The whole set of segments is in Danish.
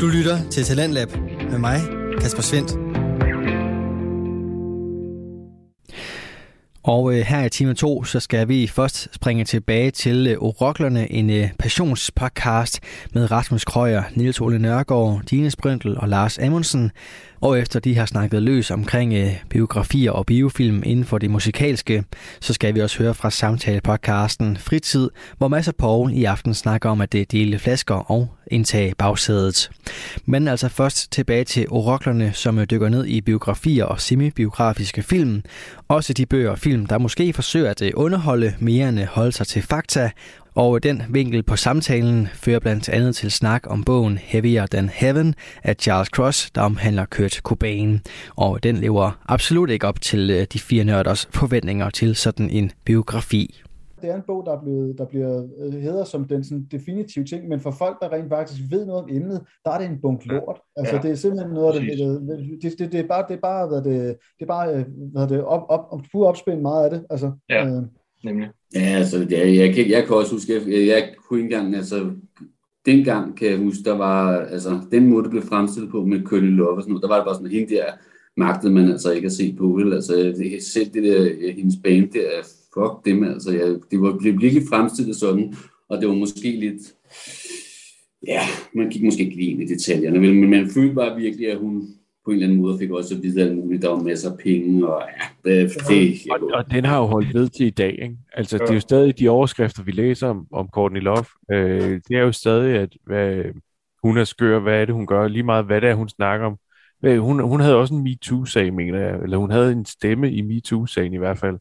Du lytter til Talentlab med mig, Kasper Svendt. Og øh, her i time 2, så skal vi først springe tilbage til øh, Oroklerne, en øh, passionspodcast med Rasmus Krøyer, Niels Ole Nørgaard, Dine Sprøntel og Lars Amundsen. Og efter de har snakket løs omkring øh, biografier og biofilm inden for det musikalske, så skal vi også høre fra samtale-podcasten Fritid, hvor Mads og Paul i aften snakker om at det dele flasker og indtage bagsædet. Men altså først tilbage til oroklerne, som øh, dykker ned i biografier og semibiografiske film. Også de bøger og film, der måske forsøger at øh, underholde mere end holde sig til fakta, og den vinkel på samtalen fører blandt andet til snak om bogen Heavier Than Heaven af Charles Cross, der omhandler Kurt Cobain. Og den lever absolut ikke op til øh, de fire nørders forventninger til sådan en biografi. Det er en bog, der, er blevet, der bliver øh, hedder som den sådan, definitive ting, men for folk, der rent faktisk ved noget om emnet, der er det en bunk lort. Altså, ja, det er simpelthen noget af det, det, det, det, er bare, det er bare, hvad det, det er bare, øh, hvad det, op, op, op, opspændt meget af det. Altså, ja. øh, nemlig. Ja, altså, jeg, jeg, kan, jeg kan også huske, jeg, jeg kunne ikke engang, altså, dengang kan jeg huske, der var, altså, den måde, det blev fremstillet på med Kønne Love og sådan noget, der var det bare sådan, hende der magtede man altså ikke at se på, vel? Altså, det, selv det der, øh, hendes band der, fuck dem, altså, jeg, det var blev virkelig fremstillet sådan, og det var måske lidt, ja, man gik måske ikke lige ind i detaljerne, vel? men man følte bare virkelig, at hun, på en eller anden måde fik også at vide alt muligt. Der var masser af penge, og ja, det, det og, og den har jo holdt ved til i dag. Ikke? Altså, det er jo stadig de overskrifter, vi læser om, om Courtney Love. Øh, det er jo stadig, at hvad, hun er skør, hvad er det, hun gør, lige meget hvad det er, hun snakker om. Hun, hun havde også en MeToo-sag, mener jeg, eller hun havde en stemme i MeToo-sagen i hvert fald,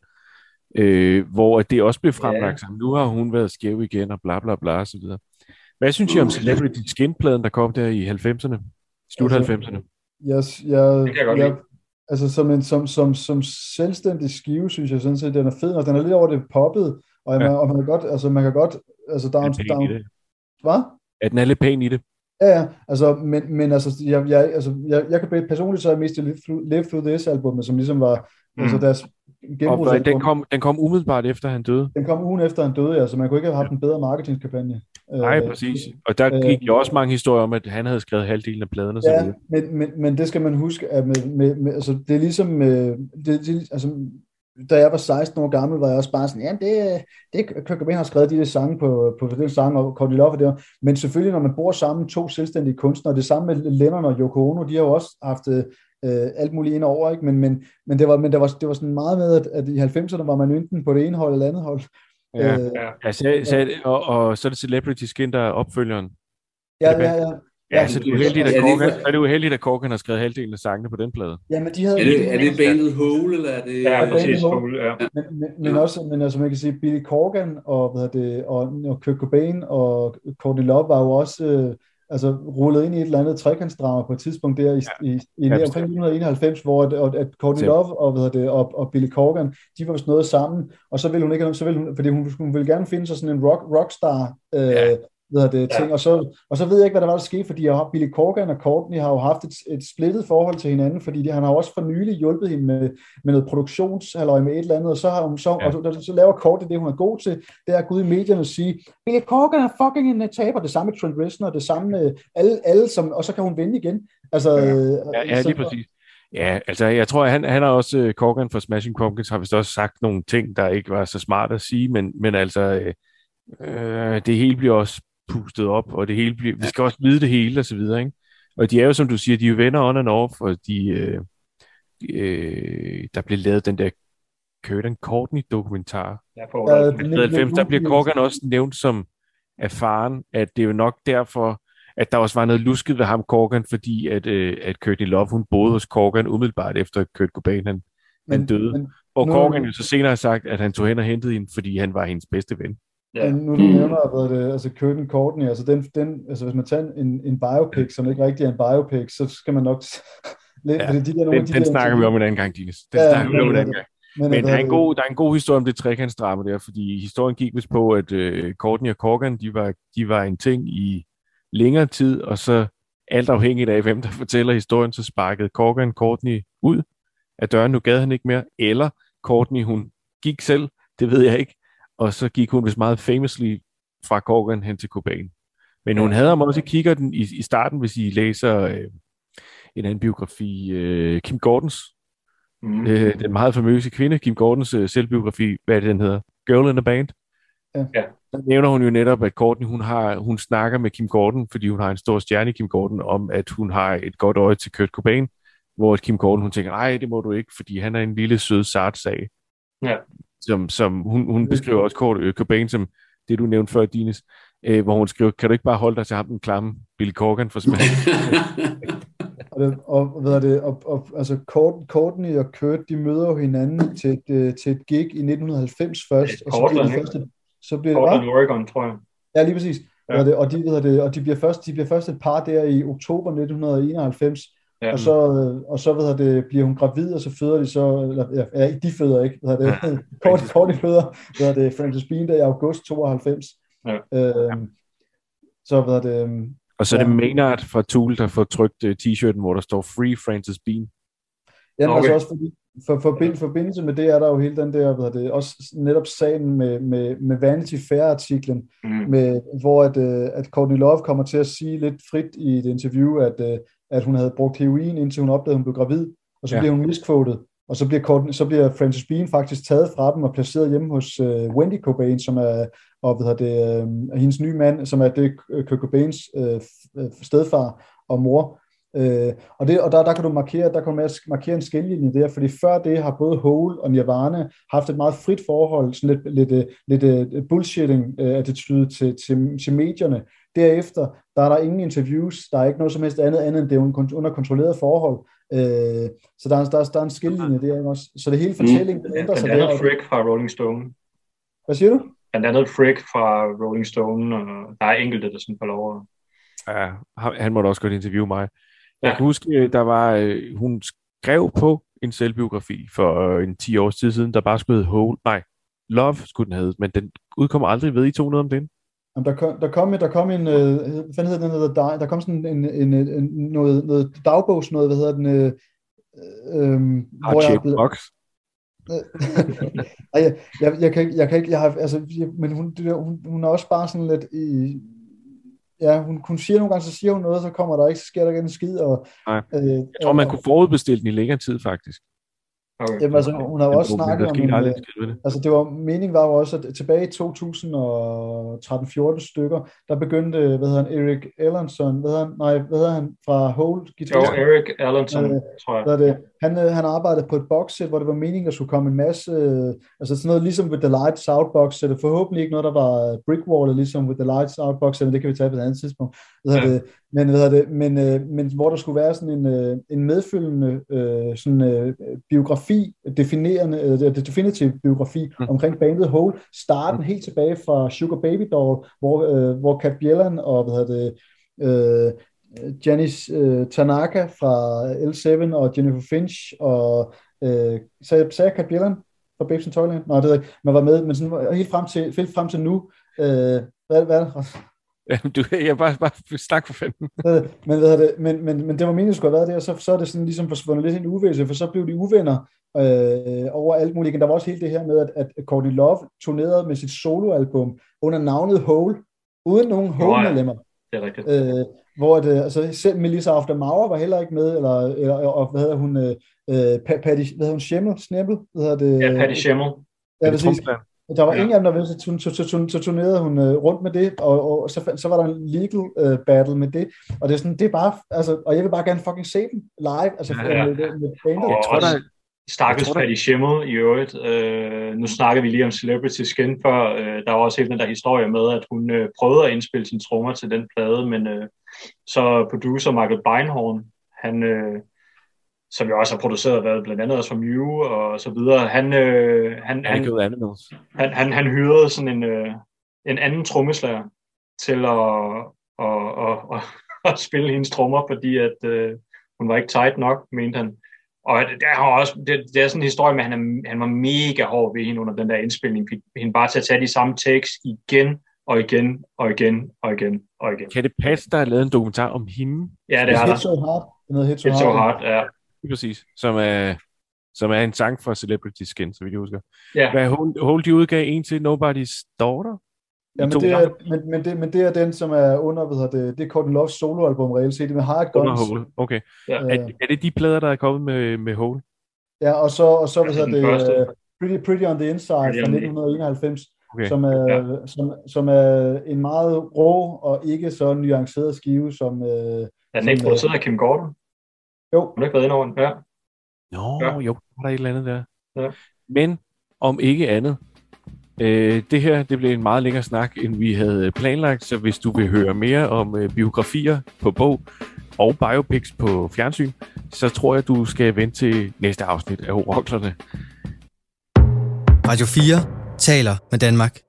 øh, hvor det også blev fremlagt yeah. Nu har hun været skæv igen, og bla bla bla, og så videre. Hvad synes I om Celebrity Skin-pladen, der kom der i 90'erne? Slut 90'erne? Jeg, jeg, det kan jeg godt jeg, altså som, en, som, som, som selvstændig skive, synes jeg sådan set, den er fed, og den er lidt over det poppet, og, ja. man, og man kan godt, altså man kan godt, altså er, der er, hvad? Er den er lidt pæn i det? Ja, ja, altså, men, men altså, jeg, jeg, altså, jeg, jeg kan personligt så mest Live Through, Live Through This album, som ligesom var, mm. altså deres og den kom, den kom umiddelbart efter han døde? Den kom ugen efter han døde, ja, så man kunne ikke have haft en bedre marketingskampagne. Nej, øh, præcis. Og der gik øh, jo også mange historier om, at han havde skrevet halvdelen af pladerne. Ja, så men, men, men det skal man huske, at med, med, med, altså, det er ligesom, øh, det, det, altså, da jeg var 16 år gammel, var jeg også bare sådan, ja, det, det Kurt har skrevet de der sange på, på den sang, og Courtney Love det Men selvfølgelig, når man bor sammen, to selvstændige kunstnere, det samme med Lennon og Yoko Ono, de har jo også haft øh, alt muligt ind over, ikke? Men, men, men, det var, men det, var, det var sådan meget med, at, at i 90'erne var man enten på det ene hold eller andet hold. Ja, øh, ja. Så, så, og, og så er det Celebrity Skin, der er opfølgeren. Ja, ja, ja. Ja, så det er uheldigt, at Korgan, er det uheldigt, at Korgan har skrevet halvdelen af sangene på den plade. Ja, men de havde... Er det, er det bandet Hole, eller er det... Ja, præcis, Hole, ja. Men, men, men, også, men altså, man kan sige, Billy Corgan og, hvad det, og, og Kurt Cobain og Courtney Love var jo også øh, altså, rullet ind i et eller andet trekantsdrama på et tidspunkt der i, ja. i, i, i omkring 1991, hvor at, at, at Courtney Love og, hvad det, og, og Billy Corgan, de var vist noget sammen, og så ville hun ikke, så ville hun, fordi hun, hun ville gerne finde sig sådan en rock, rockstar øh, ja ved det, ting. Ja. Og, så, og så ved jeg ikke, hvad der var, der skete, fordi jeg har, Billy Corgan og Courtney har jo haft et, et splittet forhold til hinanden, fordi de, han har også for nylig hjulpet hende med, med noget produktionshalløj med et eller andet, og så, har hun, så, ja. og så, så laver Courtney det, hun er god til, det er at gå ud i medierne og sige, Billy Corgan er fucking en taber, det samme med Trent Reznor, det samme med alle, alle som, og så kan hun vinde igen. Altså, ja, ja, ja lige præcis. Ja, altså jeg tror, han, han har også, uh, Corgan for Smashing Pumpkins har vist også sagt nogle ting, der ikke var så smart at sige, men, men altså, øh, øh, det hele bliver også pustet op, og det hele bliver, vi skal også vide det hele, og så videre, ikke? Og de er jo, som du siger, de er jo venner on and off, og de, øh, øh, der blev lavet den der Curtin Courtney-dokumentar. Ja, på ja, 90, der bliver Corgan også nævnt som erfaren, at det er jo nok derfor, at der også var noget lusket ved ham, Corgan, fordi at, øh, at Courtney Love, hun boede hos Corgan umiddelbart efter, at Kurt Cobain han, men, han døde. Men, og Corgan jo så senere har sagt, at han tog hen og hentede hende, fordi han var hendes bedste ven. Ja. Nu du nævner, hvad det, altså Curtin Courtney, altså, den, den, altså hvis man tager en, en biopic, som ikke rigtig er en biopic, så skal man nok... lidt, ja, de der, nogle den, de den der, snakker vi om en anden gang, Dines. Den ja, snakker vi om en anden gang. Men, men der, er en god, der er en god historie om det trekantsdrama der, fordi historien gik vist på, at uh, Courtney og Corgan, de var, de var en ting i længere tid, og så alt afhængigt af, hvem der fortæller historien, så sparkede Corgan Courtney ud af døren. Nu gad han ikke mere, eller Courtney, hun gik selv, det ved jeg ikke, og så gik hun vist meget famously fra Corgan hen til Cobain. Men hun havde ham også i kikkerten i, i starten, hvis I læser øh, en anden biografi, øh, Kim Gordons. Mm. Øh, den meget famøse kvinde, Kim Gordons øh, selvbiografi, hvad er det, den hedder? Girl in a Band. Ja. Der nævner hun jo netop, at Courtney, hun, har, hun snakker med Kim Gordon, fordi hun har en stor stjerne i Kim Gordon, om at hun har et godt øje til Kurt Cobain, hvor Kim Gordon, hun tænker, nej, det må du ikke, fordi han er en lille, sød, sart sag. Ja. Som, som hun, hun beskriver også Kurt øh, Cobain som det, du nævnte før, Dines, øh, hvor hun skriver, kan du ikke bare holde dig til ham den klamme Billy Corgan for smag? og, det, og, hvad er det, og, og, altså Courtney og Kurt, de møder jo hinanden til et, øh, til et gig i 1990 først, og så bliver det første, så bliver det, Portland, Oregon, tror jeg. Ja, lige præcis. Ja. Det, og, de, ved det, og de bliver, først, de bliver først et par der i oktober 1991, ja. og så, og så ved det, bliver hun gravid, og så føder de så, eller, ja, de føder ikke, ved det, ja. kort, kort de føder, ved det, Francis Bean der i august 92. Ja. Øhm, så hvad det, øhm, og så er det ja. Maynard fra Tool, der får trykt uh, t-shirten, hvor der står Free Francis Bean. Ja, okay. altså også fordi, for, for bind, forbindelse med det er der jo hele den der, hvad det, også netop sagen med, med, med Vanity Fair-artiklen, mm. med, hvor at, øh, at Courtney Love kommer til at sige lidt frit i et interview, at, øh, at hun havde brugt heroin, indtil hun opdagede, at hun blev gravid, og så ja. bliver hun misquoted, og så bliver, Courtney, så bliver Francis Bean faktisk taget fra dem og placeret hjemme hos uh, Wendy Cobain, som er og hvad det, uh, hendes nye mand, som er det Kurt Cobains uh, stedfar og mor. Øh, og det, og der, der kan du markere, der kan du markere en skillelinje der, fordi før det har både Hole og Nirvana haft et meget frit forhold, sådan lidt, lidt, lidt, lidt bullshitting attitude til, til, til medierne. Derefter, der er der ingen interviews, der er ikke noget som helst andet, andet end det er under kontrolleret forhold. Øh, så der er, der, er, der er en skillelinje der også. Så det hele fortællingen mm. ændrer sig. Blandt andet Frick fra Rolling Stone. Hvad siger du? Blandt andet Frick fra Rolling Stone, og der er enkelte, der sådan får lov at... Ja, han måtte også godt interviewe mig. Jeg ja. kan huske, øh, der var, øh, hun skrev på en selvbiografi for øh, en 10 års tid siden, der bare skulle hedde Hole. Nej, Love skulle den hedde, men den udkommer aldrig ved, I to noget om den? Jamen, der, kom, der, kom, der kom en, øh, hvad hedder den, der, der kom sådan en, en, en, noget, noget dagbogs noget, hvad hedder den, øh, øh, hvor jeg, Box. Jeg, jeg, jeg, kan ikke, jeg kan ikke, jeg har, altså, jeg, men hun, det der, hun, hun er også bare sådan lidt i, ja, hun, hun siger nogle gange, så siger hun noget, så kommer der ikke, så sker der ikke en skid. Og, Nej. Øh, jeg tror, man kunne forudbestille den i længere tid, faktisk. Okay. Jamen, altså, hun har jo også snakket om, en, det. altså det var, meningen var jo også, at tilbage i 2013-14 stykker, der begyndte, hvad hedder han, Eric Ellenson, hvad hedder han, nej, hvad hedder han, fra Hold Jo, Eric Ellenson, øh, tror jeg. Det, han, øh, han arbejdede på et boxset, hvor det var meningen, at der skulle komme en masse, øh, altså sådan noget ligesom with the lights out box, det forhåbentlig ikke noget, der var brickwallet, ligesom with the lights out box, men det kan vi tage på et andet tidspunkt. Hvad ja. det, men, hvad det, men, øh, men hvor der skulle være sådan en, øh, en medfølgende øh, sådan, øh, biografi, definerende, øh, definitiv biografi mm. omkring bandet Hole, starten mm. helt tilbage fra Sugar Baby Doll, hvor, øh, hvor Cat Bjelland og hvad det, øh, Janice øh, Tanaka fra L7 og Jennifer Finch og øh, sagde, sagde Cat Bjelland fra Babes in Toyland? Nej, det ved jeg. Man var med, men sådan, helt frem til, helt frem til nu, øh, hvad, hvad er det? du, jeg bare, bare snak for fanden. men, hvad det, men, men, men det var meningen, at skulle have været det, og så, så er det sådan ligesom forsvundet lidt en uvæse, for så blev de uvenner øh, over alt muligt. Men der var også helt det her med, at, at Courtney Love turnerede med sit soloalbum under navnet Hole, uden nogen Hole-medlemmer. Det er rigtigt. Øh, hvor det, altså, selv Melissa After var heller ikke med, eller, eller og, hvad hedder hun, øh, øh Patty, hvad hedder hun, Schemmel, Snemmel, hvad hedder det? Ja, Patty Schemmel. Ja, præcis. Der var ja. ingen af dem, der ville, så, så, så, så, så turnerede hun uh, rundt med det, og, og så, så var der en legal uh, battle med det, og det er sådan, det er bare, altså, og jeg vil bare gerne fucking se den live, altså ja, ja. med, med, bandet. Jeg tror, der, Stakkels Patty Schimmel i øvrigt. Øh, nu snakker vi lige om Celebrity Skin før. Øh, der var også helt den der historie med, at hun øh, prøvede at indspille sin trommer til den plade, men øh, så producer Michael Beinhorn, han, øh, som jo også har produceret hvad, blandt andet også fra Mew og så videre, han, øh, han, han, han, han, han hyrede sådan en, øh, en anden trommeslager til at, at, at, at, at spille hendes trommer, fordi at øh, hun var ikke tight nok, mente han. Og det er, også, det, det er sådan en historie med, at han, er, han var mega hård ved hende under den der indspilning. Hende bare til at tage de samme takes igen og igen og igen og igen og igen. Kan det passe, der er lavet en dokumentar om hende? Ja, det er der. Hit So Hard. Det Hit So, Hit so Hard, ja. Præcis. Som er, som er en sang fra Celebrity Skin, så vidt jeg husker. Ja. Hvad, hold, hold de udgav en til Nobody's Daughter? Ja, men det, er, men, men, det, men det er den, som er under, hvad hedder det, det er Courtney Loves soloalbum reelt set, med Hard Guns. Under Hole, okay. Ja. Er, er, det de plader, der er kommet med, med Hole? Ja, og så, og så hvad hedder det, uh, Pretty, Pretty on the Inside Pretty fra 1991, okay. som, er, ja. som, som er en meget rå og ikke så nuanceret skive, som... Uh, er den ikke produceret af Kim Gordon? Jo. Har du ikke været inde over den? Ja. Nå, ja. jo, der er et eller andet der. Ja. Men om ikke andet, øh, det her det blev en meget længere snak, end vi havde planlagt, så hvis du vil høre mere om øh, biografier på bog og biopics på fjernsyn, så tror jeg, du skal vente til næste afsnit af Oroklerne. Radio 4 taler med Danmark.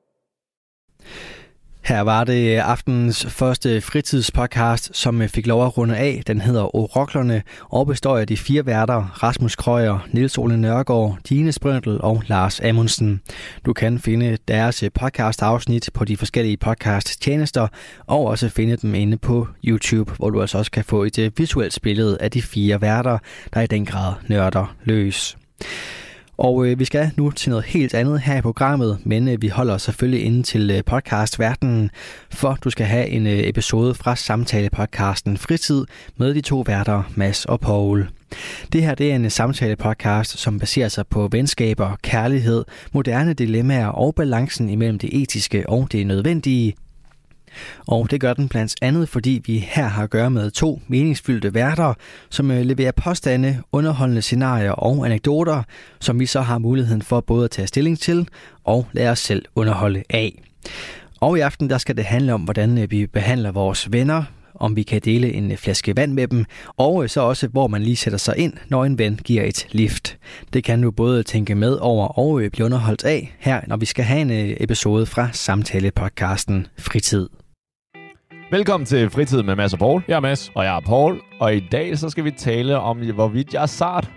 Her var det aftenens første fritidspodcast, som fik lov at runde af. Den hedder Oroklerne og består af de fire værter, Rasmus Krøyer, Nils Ole Nørgaard, Dine Sprøntel og Lars Amundsen. Du kan finde deres podcast-afsnit på de forskellige podcast-tjenester, og også finde dem inde på YouTube, hvor du altså også kan få et visuelt billede af de fire værter, der i den grad nørder løs. Og øh, vi skal nu til noget helt andet her i programmet, men øh, vi holder selvfølgelig inde til øh, podcastverdenen, for du skal have en øh, episode fra samtale-podcasten Fritid med de to værter, Mads og Paul. Det her det er en øh, samtale-podcast, som baserer sig på venskaber, kærlighed, moderne dilemmaer og balancen imellem det etiske og det nødvendige, og det gør den blandt andet, fordi vi her har at gøre med to meningsfyldte værter, som øh, leverer påstande, underholdende scenarier og anekdoter, som vi så har muligheden for både at tage stilling til og lade os selv underholde af. Og i aften der skal det handle om, hvordan øh, vi behandler vores venner, om vi kan dele en øh, flaske vand med dem, og så også, hvor man lige sætter sig ind, når en ven giver et lift. Det kan du både tænke med over og blive underholdt af her, når vi skal have en episode fra samtale-podcasten Fritid. Velkommen til Fritid med Mads og Paul. Jeg er Mads. Og jeg er Paul. Og i dag så skal vi tale om, hvorvidt jeg er sart.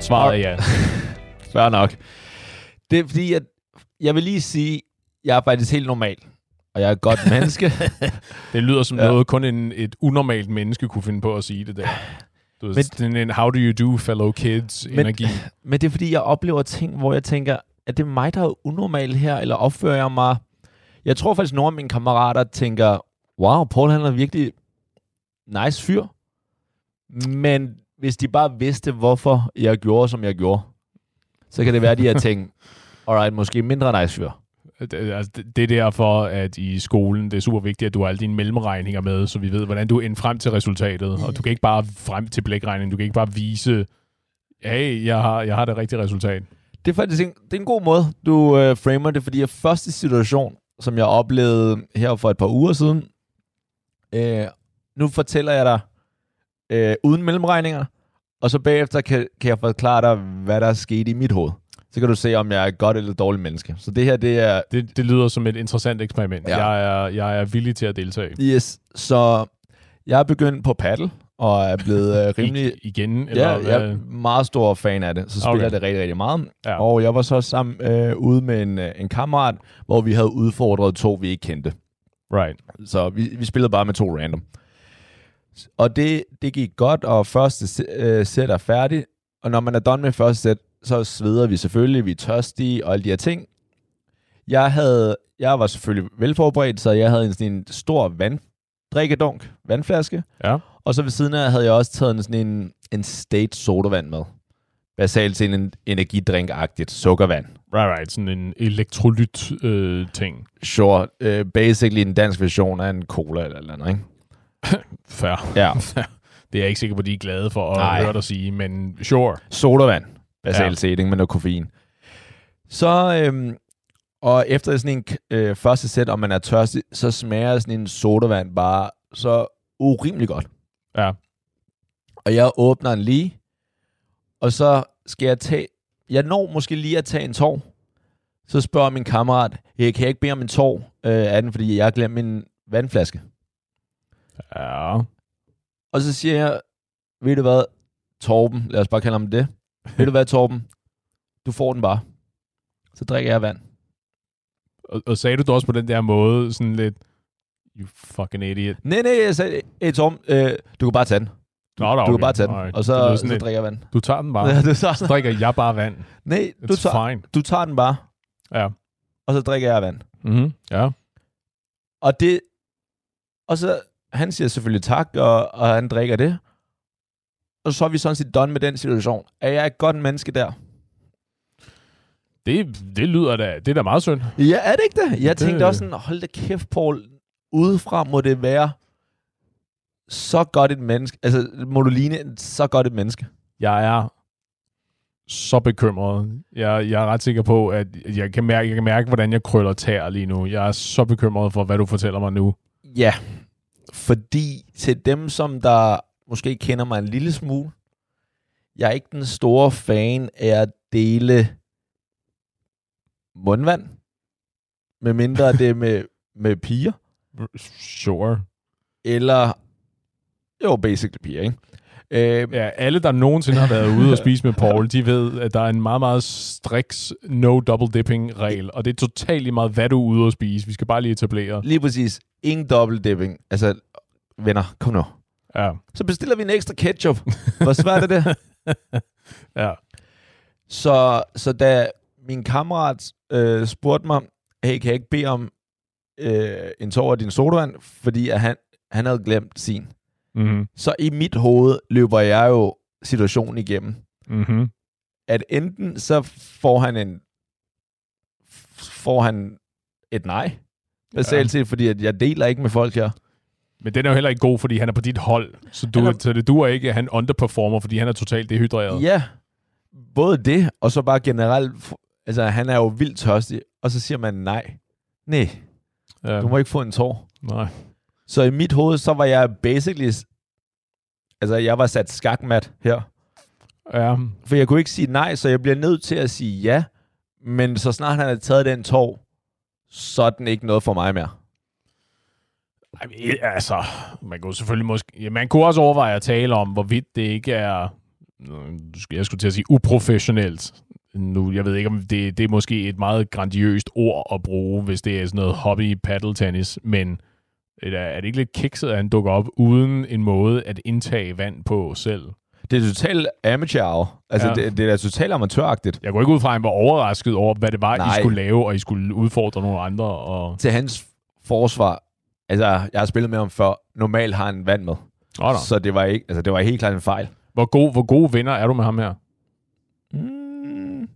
Svaret er ja. Fair nok. Det er fordi, at jeg vil lige sige, jeg er faktisk helt normal. Og jeg er et godt menneske. det lyder som ja. noget, kun en, et unormalt menneske kunne finde på at sige det der. Du ved, men, sådan en how do you do, fellow kids men, energi. Men det er fordi, jeg oplever ting, hvor jeg tænker, er det mig, der er unormal her, eller opfører jeg mig... Jeg tror faktisk, nogle af mine kammerater tænker, wow, Paul han er virkelig nice fyr. Men hvis de bare vidste, hvorfor jeg gjorde, som jeg gjorde, så kan det være, at de har tænkt, alright, måske mindre nice fyr. Altså, det er derfor, at i skolen, det er super vigtigt, at du har alle dine mellemregninger med, så vi ved, hvordan du er frem til resultatet. Og du kan ikke bare frem til blækregningen, du kan ikke bare vise, hey, jeg har, jeg har det rigtige resultat. Det er faktisk en, det er en god måde, du øh, framer det, fordi jeg første situation, som jeg oplevede her for et par uger siden, øh, nu fortæller jeg dig øh, uden mellemregninger, og så bagefter kan, kan jeg forklare dig, hvad der er sket i mit hoved så kan du se, om jeg er et godt eller dårligt menneske. Så det her, det er... Det, det lyder som et interessant eksperiment. Ja. Jeg, er, jeg er villig til at deltage. Yes, så jeg er begyndt på paddle, og er blevet uh, rimelig... I, igen? Eller ja, jeg er meget stor fan af det, så spiller okay. det rigtig, rigtig meget. Ja. Og jeg var så sammen uh, ude med en, uh, en kammerat, hvor vi havde udfordret to, vi ikke kendte. Right. Så vi, vi spillede bare med to random. Og det, det gik godt, og første sæt er færdig. Og når man er done med første sæt, så sveder vi selvfølgelig, vi er tørstige og alle de her ting. Jeg, havde, jeg var selvfølgelig velforberedt, så jeg havde en, sådan en stor vanddrikkedunk, vandflaske. Ja. Og så ved siden af havde jeg også taget en, sådan en, en state sodavand med. Basalt til en energidrink-agtigt sukkervand. Right, right. Sådan en elektrolyt-ting. Øh, ting. sure. Uh, basically en dansk version af en cola eller eller andet, ikke? Fair. Ja. det er jeg ikke sikker på, de er glade for at Nej. høre dig sige, men sure. Sodavand basal ja. setting med noget koffein. Så, øhm, og efter sådan en øh, første sæt, om man er tørstig, så smager sådan en sodavand bare så urimelig godt. Ja. Og jeg åbner den lige, og så skal jeg tage, jeg når måske lige at tage en tår. Så spørger min kammerat, hey, kan jeg ikke bede om en tår øh, af den, fordi jeg har glemt min vandflaske? Ja. Og så siger jeg, ved du hvad, Torben, lad os bare kalde ham det. Ved du hvad, Torben? Du får den bare. Så drikker jeg vand. Og, og sagde du det også på den der måde, sådan lidt, you fucking idiot? Nej, nej, jeg sagde, hey Torben, øh, du kan bare tage den. Du, Nå, da, du kan okay. bare tage den, Alright. og så, så drikker jeg vand. Du tager den bare. Ja, du, tager, Så drikker jeg bare vand. nej, du tager, fine. du tager den bare, Ja. og så drikker jeg vand. Mm-hmm. Ja. Og det... Og så... Han siger selvfølgelig tak, og, og han drikker det. Og så er vi sådan set done med den situation. Er jeg et godt menneske der? Det, det lyder da, det er da meget synd. Ja, er det ikke det? Jeg Det- tænkte også sådan, hold da kæft, Paul. Udefra må det være så godt et menneske. Altså, må du ligne så godt et menneske. Jeg er så bekymret. Jeg, jeg er ret sikker på, at jeg kan, mærke, jeg kan mærke, hvordan jeg krøller tær lige nu. Jeg er så bekymret for, hvad du fortæller mig nu. Ja, fordi til dem, som der måske kender mig en lille smule, jeg er ikke den store fan af at dele mundvand, medmindre det er med, med piger, Sure. eller jo, basically piger, ikke? Øh, Ja, alle, der nogensinde har været ude og spise med Paul, de ved, at der er en meget, meget striks no double dipping regel, og det er totalt lige meget, hvad du er ude og spise. Vi skal bare lige etablere. lige præcis. Ingen double dipping. Altså, venner, kom nu. Ja, Så bestiller vi en ekstra ketchup. Hvor svært er det? ja. Så, så da min kammerat øh, spurgte mig, hey, kan jeg ikke bede om øh, en tår af din sodavand, fordi at han, han havde glemt sin. Mm-hmm. Så i mit hoved løber jeg jo situationen igennem. Mm-hmm. At enten så får han en får han et nej. Basalt set, fordi at jeg deler ikke med folk her. Men den er jo heller ikke god, fordi han er på dit hold. Så, du, er- så det duer ikke, at han underperformer, fordi han er totalt dehydreret. Ja, både det, og så bare generelt, altså han er jo vildt tørstig, og så siger man nej. Nej, Ja. du må ikke få en tår. Nej. Så i mit hoved, så var jeg basically, altså jeg var sat skakmat her. Ja. For jeg kunne ikke sige nej, så jeg bliver nødt til at sige ja. Men så snart han har taget den tår, så er den ikke noget for mig mere. Ej, altså, man kunne selvfølgelig måske... Ja, man kunne også overveje at tale om, hvorvidt det ikke er... øh, Jeg skulle til at sige uprofessionelt. Nu, jeg ved ikke, om det, det er måske et meget grandiøst ord at bruge, hvis det er sådan noget hobby paddle tennis, men er det- ikke lidt kikset, at han dukker op uden en måde at indtage vand på selv? Det er totalt amateur. Altså, Ja. det, det er totalt amatøragtigt. Jeg går ikke ud fra, at han var overrasket over, hvad det var. Nej. I skulle lave, og I skulle udfordre nogle andre. Og... Til hans forsvar, altså jeg har spillet med ham før, normalt har han vand med. Oh, Så det var, ikke, altså, det var helt klart en fejl. hvor, gode, hvor gode venner er du med ham her? Mm.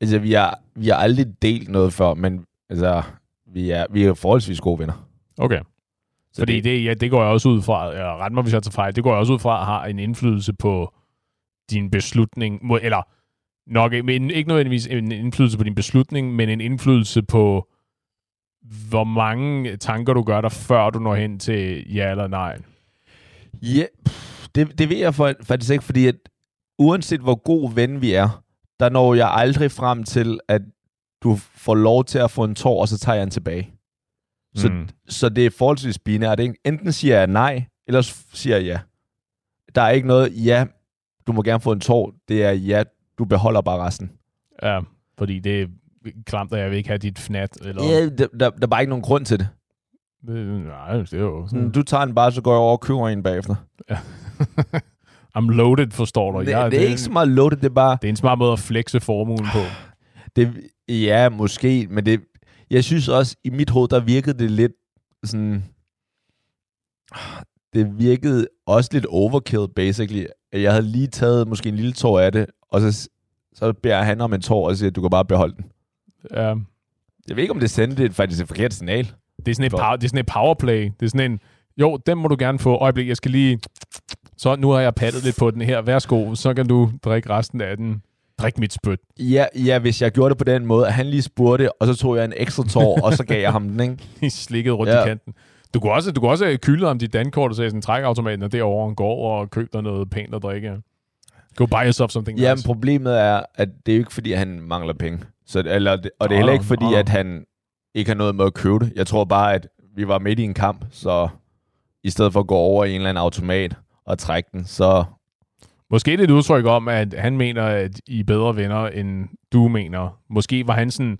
Altså, vi har, vi har aldrig delt noget før, men altså, vi er, vi er forholdsvis gode venner. Okay. Så Fordi det, det, ja, det går jeg også ud fra, jeg ret mig, hvis jeg tager fejl, det går jeg også ud fra, har en indflydelse på din beslutning, eller nok ikke, men ikke nødvendigvis en indflydelse på din beslutning, men en indflydelse på, hvor mange tanker du gør dig, før du når hen til ja eller nej. Ja, det, det ved jeg for, faktisk ikke, fordi at uanset hvor god ven vi er, der når jeg aldrig frem til, at du får lov til at få en tår, og så tager jeg den tilbage. Så, Mm. så det er forholdsvis binært. Enten siger jeg nej, eller siger jeg ja. Der er ikke noget, ja, du må gerne få en tår. Det er ja, du beholder bare resten. Ja, fordi det klamt, at jeg vil ikke have dit fnat. Eller, Ja, der, der, der er bare ikke nogen grund til det. det, nej, det er jo sådan. Du tager den bare, så går jeg over og køber en bagefter. I'm loaded, forstår du. Det, Jeg, det er ikke så meget loaded, det er bare... det er en smart måde at flexe formuen på. Det, ja, måske, men det, jeg synes også, i mit hoved, der virkede det lidt sådan... Det virkede også lidt overkill, basically. Jeg havde lige taget måske en lille tår af det, og så, så beder han om en tår, og siger, at du kan bare beholde den. Ja. Jeg ved ikke, om det sendte et, faktisk et forkert signal. Det er sådan et, power, det er sådan et powerplay. Det er sådan en, jo, den må du gerne få. Øjeblik, jeg skal lige... Så nu har jeg pattet lidt på den her. Værsgo, så kan du drikke resten af den. Drik mit spyt. Ja, ja, hvis jeg gjorde det på den måde, at han lige spurgte, og så tog jeg en ekstra tår, og så gav jeg ham den, ikke? I slikket rundt Ja. i kanten. Du kunne også, du kunne også have kyldet om dit dankort og sagde sådan, trækautomaten er derovre og gå over og køb dig noget pænt at drikke. Go buy yourself something Ja, men nice. problemet er, at det er jo ikke, fordi han mangler penge. Så, eller, og det er heller ikke, fordi at han ikke har noget med at købe det. Jeg tror bare, at vi var midt i en kamp, så i stedet for at gå over i en eller anden automat og trække den, så... Måske det er et udtryk om, at han mener, at I er bedre venner, end du mener. Måske var han sådan,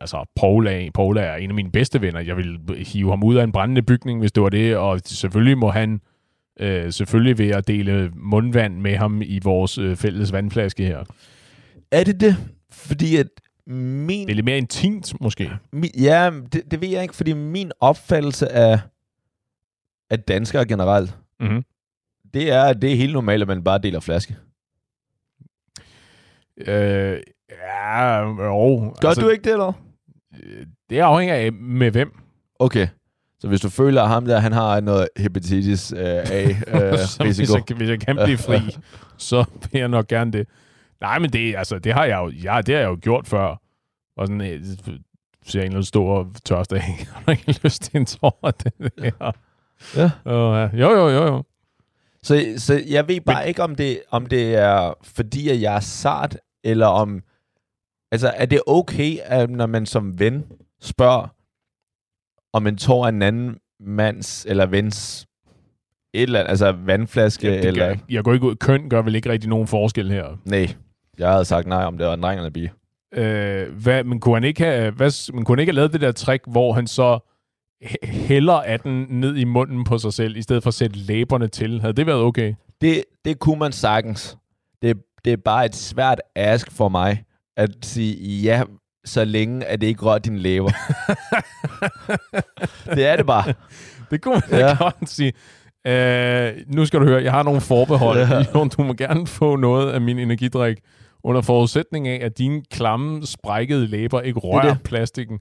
altså, Paul er, Paul er en af mine bedste venner. Jeg vil hive ham ud af en brændende bygning, hvis det var det, og selvfølgelig må han Øh, selvfølgelig ved at dele mundvand med ham i vores øh, fælles vandflaske her. Er det det? Fordi at min... Det er lidt mere intimt, måske. min ja, det, det ved jeg ikke, fordi min opfattelse af, af danskere generelt, Mm-hmm. det er, at det er helt normalt, at man bare deler flaske. Øh, ja, jo. Gør altså, du ikke det, eller? øh, Det afhænger af med hvem. Okay. Så hvis du føler, at ham der, han har noget hepatitis øh, A øh, så hvis, jeg, hvis jeg kan blive fri, så vil jeg nok gerne det. Nej, men det, altså, det har jeg jo, ja, det har jeg jo gjort før. Og sådan, øh, ser en eller anden stor tørste. Jeg har ikke lyst til en tår det der. Ja. Uh, jo, jo, jo, jo. Så, så jeg ved bare Men... ikke, om det, om det er fordi, at jeg er sart, eller om... Altså, er det okay, at når man som ven spørger, om man tår en anden mands eller vens et eller andet, altså vandflaske, Ja, eller... gør, jeg går ikke ud. Køn gør vel ikke rigtig nogen forskel her. Nej, jeg havde sagt nej, om det var en dreng eller en pige. Øh, hvad, men kunne han ikke have, hvad, men kunne han ikke have lavet det der trick, hvor han så hæ- hælder af den ned i munden på sig selv, i stedet for at sætte læberne til? Havde det været okay? Det, det kunne man sagtens. Det, det er bare et svært ask for mig, at sige ja, så længe at det ikke rører dine læber. det er det bare. Det kunne man Ja. godt sige. Øh, nu skal du høre, jeg har nogle forbehold. Ja. Jon, du må gerne få noget af min energidrik, under forudsætning af, at dine klamme, sprækkede læber ikke rører det. plastikken.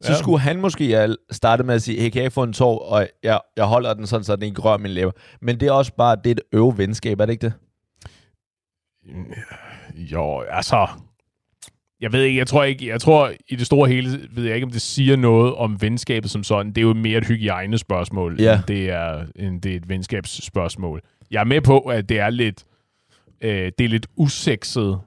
Så Ja. skulle han måske have startet med at sige, hey, kan jeg få en tår, og jeg, jeg holder den sådan, så den ikke rører mine læber. Men det er også bare, det er et øve venskab, er det ikke det? Jo, altså... Jeg ved ikke, jeg tror ikke, jeg tror i det store hele, ved jeg ikke, om det siger noget om venskabet som sådan. Det er jo mere et hygiejnespørgsmål, Ja. end, det er, end det er et venskabsspørgsmål. Jeg er med på, at det er lidt, øh, det er lidt usekset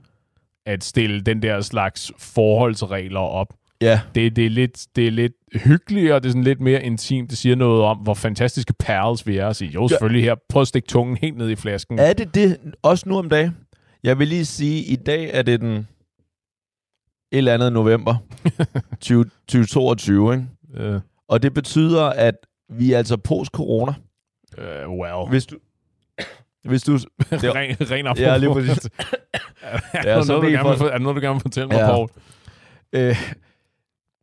at stille den der slags forholdsregler op. Ja. Det, det, er lidt, det er lidt hyggeligt, og det er sådan lidt mere intimt. Det siger noget om, hvor fantastiske pals vi er at sige, jo, selvfølgelig her, prøv at stikke tungen helt ned i flasken. Er det det også nu om dagen? Jeg vil lige sige, i dag er det den et eller andet november 20, 2022, ikke? Øh, Og det betyder, at vi er altså post-corona. øh, well. Hvis du... Hvis du... Det, Ren, ren apropos. Ja, lige præcis. er, Ja, der så noget, du gerne vil, er noget, du gerne vil fortælle mig, Ja. Poul? øh,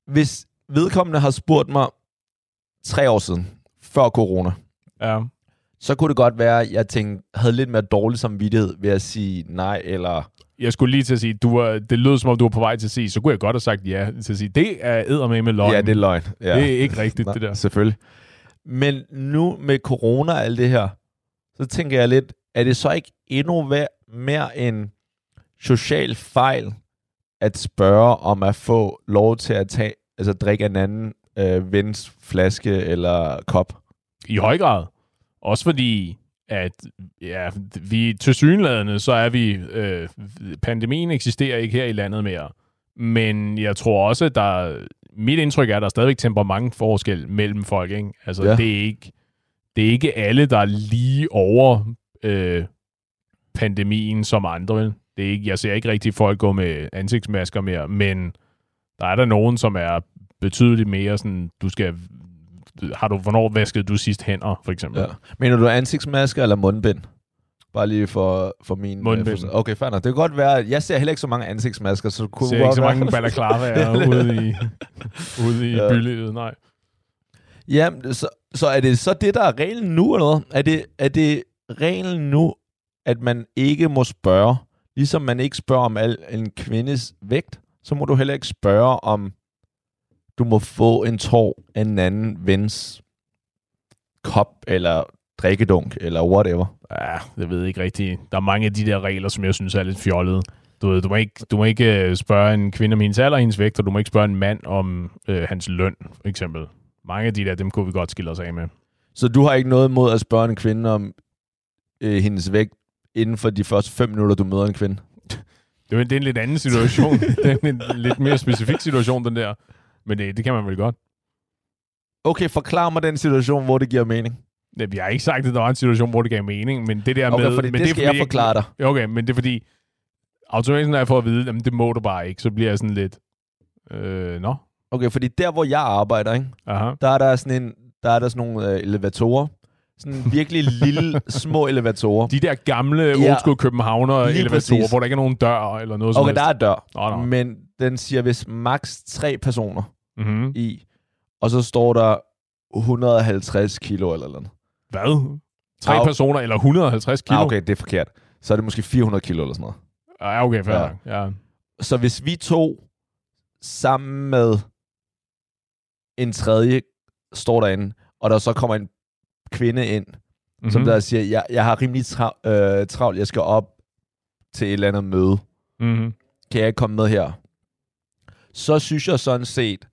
hvis vedkommende har spurgt mig tre år siden, før corona, Ja. så kunne det godt være, at jeg tænkte, havde lidt mere dårlig samvittighed ved at sige nej, eller... Jeg skulle lige til at sige, du var, det lød som om, du var på vej til at sige, så kunne jeg godt have sagt ja. Til at sige, det er eddermame med løgn. Ja, det er løgn. Ja. det er ikke rigtigt, Nej, det der. Selvfølgelig. Men nu med corona og alt det her, så tænker jeg lidt, er det så ikke endnu mere en social fejl at spørge om at få lov til at tage, altså drikke en anden øh, vens flaske eller kop? I høj grad. Også fordi, at ja, vi til synlædende, så er vi, øh, pandemien eksisterer ikke her i landet mere. Men jeg tror også, at der, mit indtryk er, at der er stadigvæk temperamentsforskel mellem folk. Ikke? Altså, ja. det, er ikke, det er ikke alle, der er lige over øh, pandemien som andre. Vel? Det er ikke, jeg ser ikke rigtig folk gå med ansigtsmasker mere, men der er der nogen, som er betydeligt mere sådan, du skal har du, hvornår vaskede du sidst hænder, for eksempel? Ja. Mener du ansigtsmasker eller mundbind? Bare lige for, for min... øh, Mundbind. forstå- okay, fair nok. Det kan godt være... Jeg ser heller ikke så mange ansigtsmasker, så kunne ser ikke så mange balaklavaer ude i, ude i ja. bylivet, nej. Ja, så, så er det så det, der er reglen nu, eller noget? Er det, er det reglen nu, at man ikke må spørge? Ligesom man ikke spørger om al, en kvindes vægt, så må du heller ikke spørge om, du må få en tår af en anden vens kop, eller drikkedunk, eller whatever. Ja, det ved jeg ikke rigtigt. Der er mange af de der regler, som jeg synes er lidt fjollede. Du, ved, du, må ikke, du må ikke øh, spørge en kvinde om hendes alder og hendes vægt, og du må ikke spørge en mand om øh, hans løn, for eksempel. Mange af de der, dem kunne vi godt skille os af med. Så du har ikke noget imod at spørge en kvinde om øh, hendes vægt inden for de første fem minutter, du møder en kvinde? Det er, det er en lidt anden situation. det er en lidt mere specifik situation, den der. Men det, det kan man vel godt. Okay, forklar mig den situation, hvor det giver mening. Ja, Vi har ikke sagt, at der var en situation, hvor det gav mening, men det der Okay, med... fordi men det skal er, jeg fordi forklare dig. Okay, men det er fordi, automatisk når jeg får at vide, at det må du bare ikke, så bliver jeg sådan lidt, øh, nå, Okay, fordi der, hvor jeg arbejder, ikke, aha, der er der sådan en, der er der sådan nogle øh, elevatorer, Sådan virkelig lille, små elevatorer. De der gamle, Ja. old school københavner elevatorer, præcis. hvor der ikke er nogen dør eller noget Okay, der er dør, Nå, nå. men den siger hvis maks tre personer Mm-hmm. i, og så står der 150 kilo eller noget. Hvad? Tre Au. personer eller 150 kilo? Ah, okay, det er forkert. Så er det måske 400 kilo eller sådan noget. Ja, okay, fair ja. ja. Så hvis vi to sammen med en tredje står derinde, og der så kommer en kvinde ind, mm-hmm. som Mhm. der siger, jeg, jeg har rimelig tra- øh, travlt, jeg skal op til et eller andet møde. Mm-hmm. Kan jeg ikke komme med her? Så synes jeg sådan set,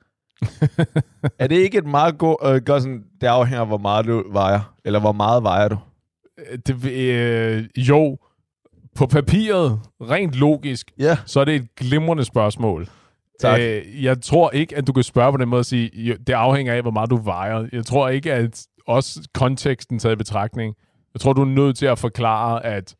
er det ikke et meget godt, øh, godt sådan, det afhænger af, hvor meget du vejer, eller hvor meget vejer du? Det, øh, jo, på papiret, rent logisk, Ja. så er det et glimrende spørgsmål. Tak. Øh, jeg tror ikke, at du kan spørge på den måde og sige, det afhænger af, hvor meget du vejer. Jeg tror ikke, at også konteksten taget i betragtning, jeg tror, du er nødt til at forklare, at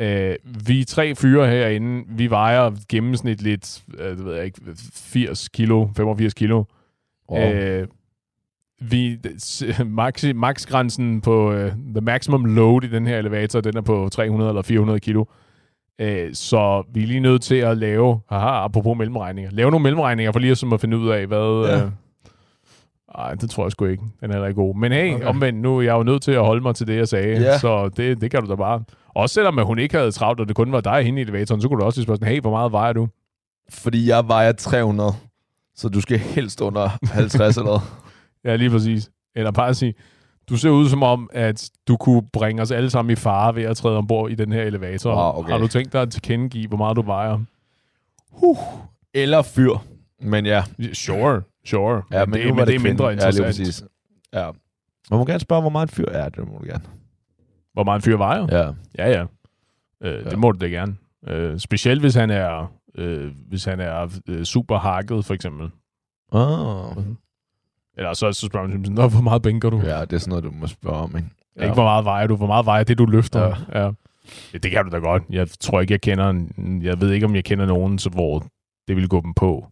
øh, vi tre fyre herinde, vi vejer gennemsnitligt, øh, det ved jeg ikke, 80 kilo, 85 kilo. Wow. Øh, vi, maxi, maxgrænsen på uh, the maximum load i den her elevator, den er på 300 eller 400 kilo. Uh, så vi er lige nødt til at lave, haha, apropos mellemregninger, lave nogle mellemregninger for lige at, som at finde ud af, hvad... Ja. Ej, det tror jeg sgu ikke. Den er heller ikke god. Men hey, Okay. omvendt, nu er jeg jo nødt til at holde mig til det, jeg sagde. Ja. Så det, det kan du da bare. Også selvom at hun ikke havde travlt, og det kun var dig hende i elevatoren, så kunne du også lige spørge sådan, hey, hvor meget vejer du? Fordi jeg vejer 300, så du skal helst under 50 eller. Ja, lige præcis. Eller bare sige, du ser ud som om, at du kunne bringe os alle sammen i fare ved at træde ombord i den her elevator. Ah, okay. Har du tænkt dig at tilkendegive, hvor meget du vejer? Eller fyr. Men ja, Sure, sure. ja men, det, nu var men det er kvinde. mindre Ja, lige interessant. præcis. Ja. Man må gerne spørge, hvor meget en fyr er. Det må du gerne. hvor meget en fyr vejer? Ja. Ja, ja. Øh, Ja. Det må du da gerne. Øh, specielt hvis han er, øh, hvis han er øh, super hakket, for eksempel. Oh. Eller så, så spørger man, "Nå, hvor meget bænker du? Ja, det er sådan noget, du må spørge om, ikke? Ja. Ikke hvor meget vejer du, hvor meget vejer det, du løfter. Ja. Ja. Ja. ja. det kan du da godt. Jeg tror ikke, jeg kender, en- jeg ved ikke, om jeg kender nogen, så hvor det ville gå dem på.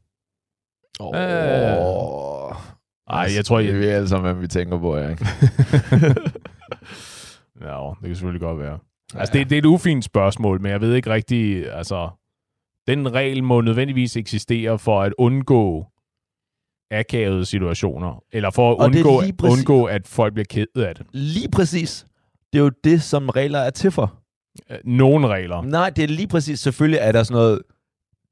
Åh. Øh. Ej, jeg tror, Det jeg- er vi alle sammen, hvad vi tænker på, ja, ikke? Ja, det kan selvfølgelig godt være. Altså, det, det er et ufint spørgsmål, men jeg ved ikke rigtig, altså, den regel må nødvendigvis eksistere for at undgå akavede situationer, eller for at Og det undgå, præcis- undgå, at folk bliver ked af det. Lige præcis. Det er jo det, som regler er til for. Øh, Nogle regler. Nej, det er lige præcis. Selvfølgelig er der sådan noget...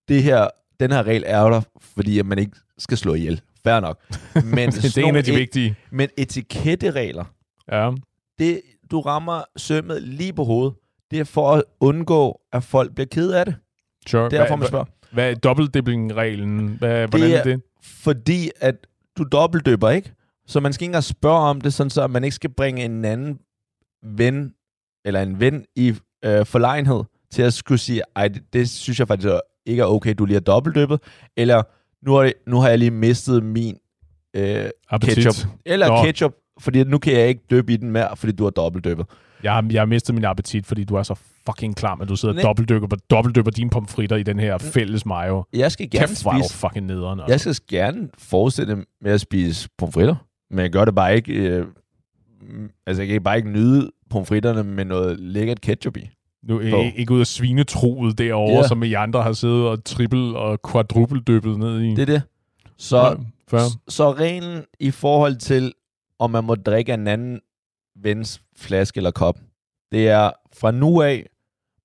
Det her, den her regel er der, fordi at man ikke skal slå ihjel. Fair nok. Men, det er en af de et- vigtige. Men etiketteregler, Ja. det, du rammer sømmet lige på hovedet. Det er for at undgå, at folk bliver ked af det. Sure. Derfor man spørger. Hvad, er dobbeltdipping-reglen? Hvad, hvordan er- er det? Fordi at du dobbeltdøber, ikke? Så man skal ikke engang spørge om det, sådan så at man ikke skal bringe en anden ven, eller en ven i øh, forlegenhed, til at skulle sige, ej, det, det synes jeg faktisk ikke er okay, du lige har dobbeltdøbet, eller nu har, nu har jeg lige mistet min øh, Appetit. ketchup. Eller Nå. ketchup, fordi nu kan jeg ikke døbe i den mere, fordi du har dobbeltdøbet. Jeg har, jeg har mistet min appetit, fordi du er så fucking klam, at du sidder og dobbeltdykker, dobbeltdykker dine pomfritter i den her fælles mayo. Jeg skal gerne Kæft, spise, fucking nederen. Altså. jeg skal gerne fortsætte med at spise pomfritter, men jeg gør det bare ikke, øh, mm, altså jeg kan bare ikke nyde pomfritterne med noget lækkert ketchup i. Nu er På. Ikke ud af svinetroet derovre, yeah. som I andre har siddet og trippel og quadrupeldøbet ned i. Det er det. Så, Ja, så reglen i forhold til, om man må drikke en anden vens flaske eller kop, det er fra nu af,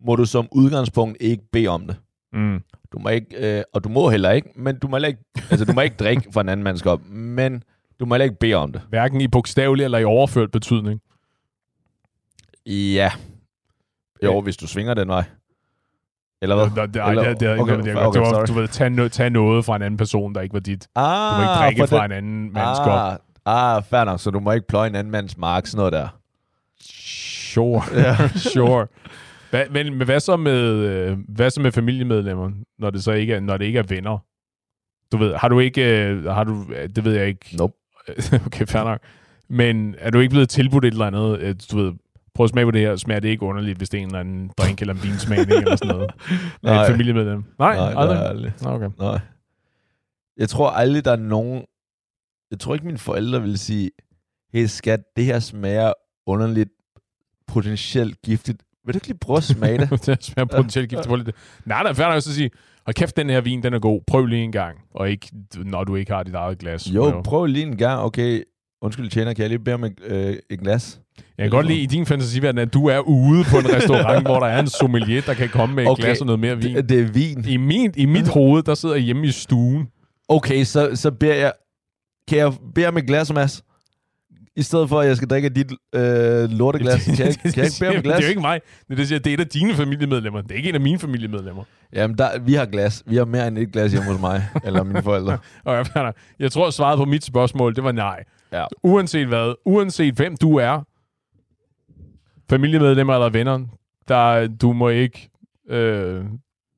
må du som udgangspunkt ikke bede om det. Mm. Du må ikke, øh, og du må heller ikke, men du må heller ikke, altså du må ikke drikke fra en anden mands kop, men du må heller ikke bede om det. Hverken i bogstavelig eller i overført betydning. Ja. Jo, hvis du svinger den vej. Eller hvad? Det, det, det, okay, det, okay, det var, du ved, tage, no, tage noget fra en anden person, der ikke var dit. Ah, Du må ikke drikke for fra den- en anden mands kop. ah, ah, fair nok, så du må ikke pløje en anden mands mark, sådan noget der. Sure, Ja. sure. Hvad, men, men hvad så med øh, hvad så med familiemedlemmer, når det så ikke er, når det ikke er venner? Du ved, har du ikke øh, har du det ved jeg ikke. Nope. okay, fair nok. Men er du ikke blevet tilbudt et eller andet, øh, du ved, prøv at smage på det her, smager det ikke underligt, hvis det er en eller anden drink eller en vinsmagning eller sådan noget? Nej. Nej. Et familiemedlem? Nej, Nej, aldrig. er aldrig. Okay. Nej. Jeg tror aldrig, der er nogen... Jeg tror ikke, mine forældre vil sige, hey skat, det her smager underligt potentielt giftigt. Vil du ikke lige prøve at smage det? det smager potentielt giftigt lidt. Nej, der er færdigt at sige, hold kæft, den her vin, den er god. Prøv lige en gang. Og ikke, når du ikke har dit eget glas. Jo, prøv lige en gang. Okay, undskyld, tjener, kan jeg lige bede om et, øh, et glas? Jeg kan godt lide i din fantasiverden, at du er ude på en restaurant, hvor der er en sommelier, der kan komme med et Okay, glas og noget mere vin. Det, det er vin. I, min, I mit hoved, der sidder jeg hjemme i stuen. Okay, så, så beder jeg... Kan jeg bede om et glas, Mads? I stedet for, at jeg skal drikke dit øh, lorteglas. Kan jeg, kan jeg ikke bede om et glas? Det er jo ikke mig. Det er, det, er et af dine familiemedlemmer. Det er ikke en af mine familiemedlemmer. Jamen, der, vi har glas. Vi har mere end et glas hjemme hos mig, eller mine forældre. Og jeg, tror, svaret på mit spørgsmål, det var nej. Ja. Uanset hvad, uanset hvem du er, familiemedlemmer eller venner, der, du må ikke... Øh,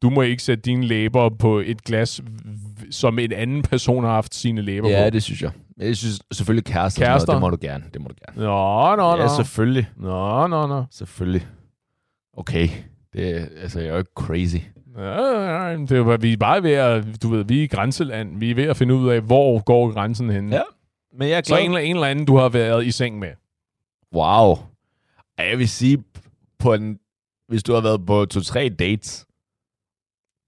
du må ikke sætte dine læber på et glas, som en anden person har haft sine læber Ja, på. det synes jeg. Jeg synes selvfølgelig kærester. Kærester? Noget, det må du gerne. Det må du gerne. Nå, nå, nå. Ja, selvfølgelig. Nå, nå, nå. Selvfølgelig. Okay. Det, altså, jeg er jo ikke crazy. Ja, ja, det er jo, vi er bare ved at, du ved, vi er i grænseland. Vi er ved at finde ud af, hvor går grænsen hen. Ja. Men jeg er Så glad. en, eller- en eller anden, du har været i seng med. Wow. Jeg vil sige, på en, hvis du har været på to-tre dates,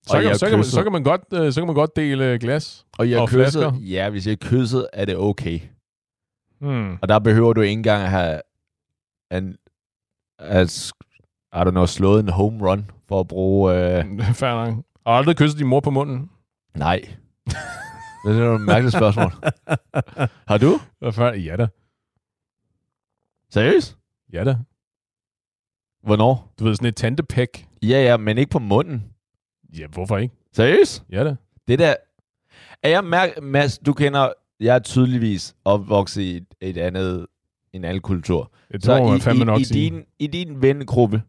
Så kan, så, kan man, så, kan man godt, øh, så kan man godt dele glas. og jeg Og kysset, flasker. ja, hvis jeg kysset, er det okay. Hmm. Og der behøver du ikke engang at have en, at, I don't know, slået en home run for at bruge... Øh, Fair nok. Og aldrig kysset din mor på munden. nej. det er et mærkeligt spørgsmål. Har du? Ja da. Seriøst? Ja da. Hvornår? Du ved, sådan et tantepæk. Ja, ja, men ikke på munden. Ja, hvorfor ikke? Seriøst? Ja da. Det der... Er jeg mærke, Mads, du kender... Jeg er tydeligvis opvokset i et, et andet, en anden kultur. Det Så må i, fandme nok i, i, sige. din, i din vennegruppe,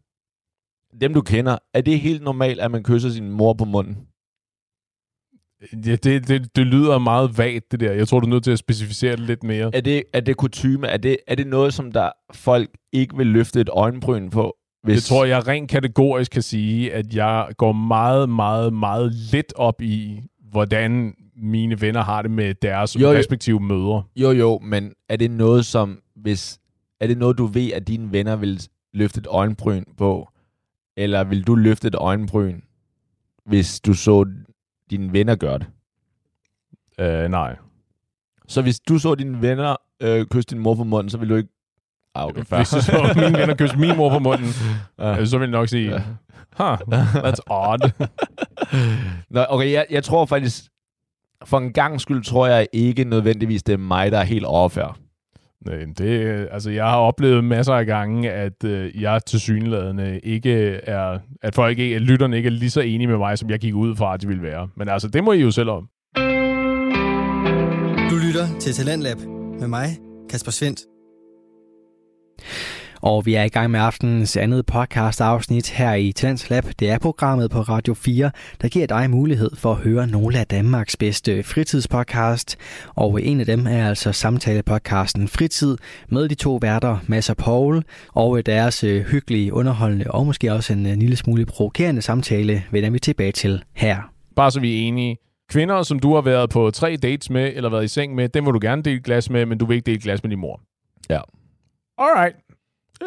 dem du kender, er det helt normalt, at man kysser sin mor på munden? Ja, det, det, det lyder meget vagt, det der. Jeg tror, du er nødt til at specificere det lidt mere. Er det, er det kutyme? Er det, er det noget, som der folk ikke vil løfte et øjenbryn på? Hvis... Jeg tror, jeg rent kategorisk kan sige, at jeg går meget, meget, meget lidt op i, hvordan mine venner har det med deres Jo, respektive mødre. Jo, jo, men er det noget, som... Hvis, er det noget, du ved, at dine venner vil løfte et øjenbryn på? Eller vil du løfte et øjenbryn, hvis du så dine venner gøre det? Uh, nej. Så hvis du så dine venner øh, kysse din mor på munden, så vil du ikke... Ah, okay, fair. Hvis du så mine venner kysse min mor på munden, Ja. øh, så vil jeg nok sige, huh, that's odd. Nå, okay, jeg, jeg tror faktisk... For en gang skyld tror jeg ikke nødvendigvis, det er mig, der er helt overfærd. Nej, det, altså, jeg har oplevet masser af gange, at øh, jeg til synlædende ikke er, at folk ikke, at lytterne ikke er lige så enige med mig, som jeg gik ud fra, at de ville være. Men altså, det må I jo selv om. Du lytter til Talentlab med mig, Kasper Svendt. Og vi er i gang med aftenens andet podcast afsnit her i Talents Lab. Det er programmet på Radio 4, der giver dig mulighed for at høre nogle af Danmarks bedste fritidspodcast. Og en af dem er altså samtalepodcasten Fritid med de to værter, Mads og Paul, og deres øh, hyggelige, underholdende og måske også en øh, lille smule provokerende samtale vender vi tilbage til her. Bare så vi er enige. Kvinder, som du har været på tre dates med, eller været i seng med, dem må du gerne dele glas med, men du vil ikke dele glas med din mor. Ja. Alright.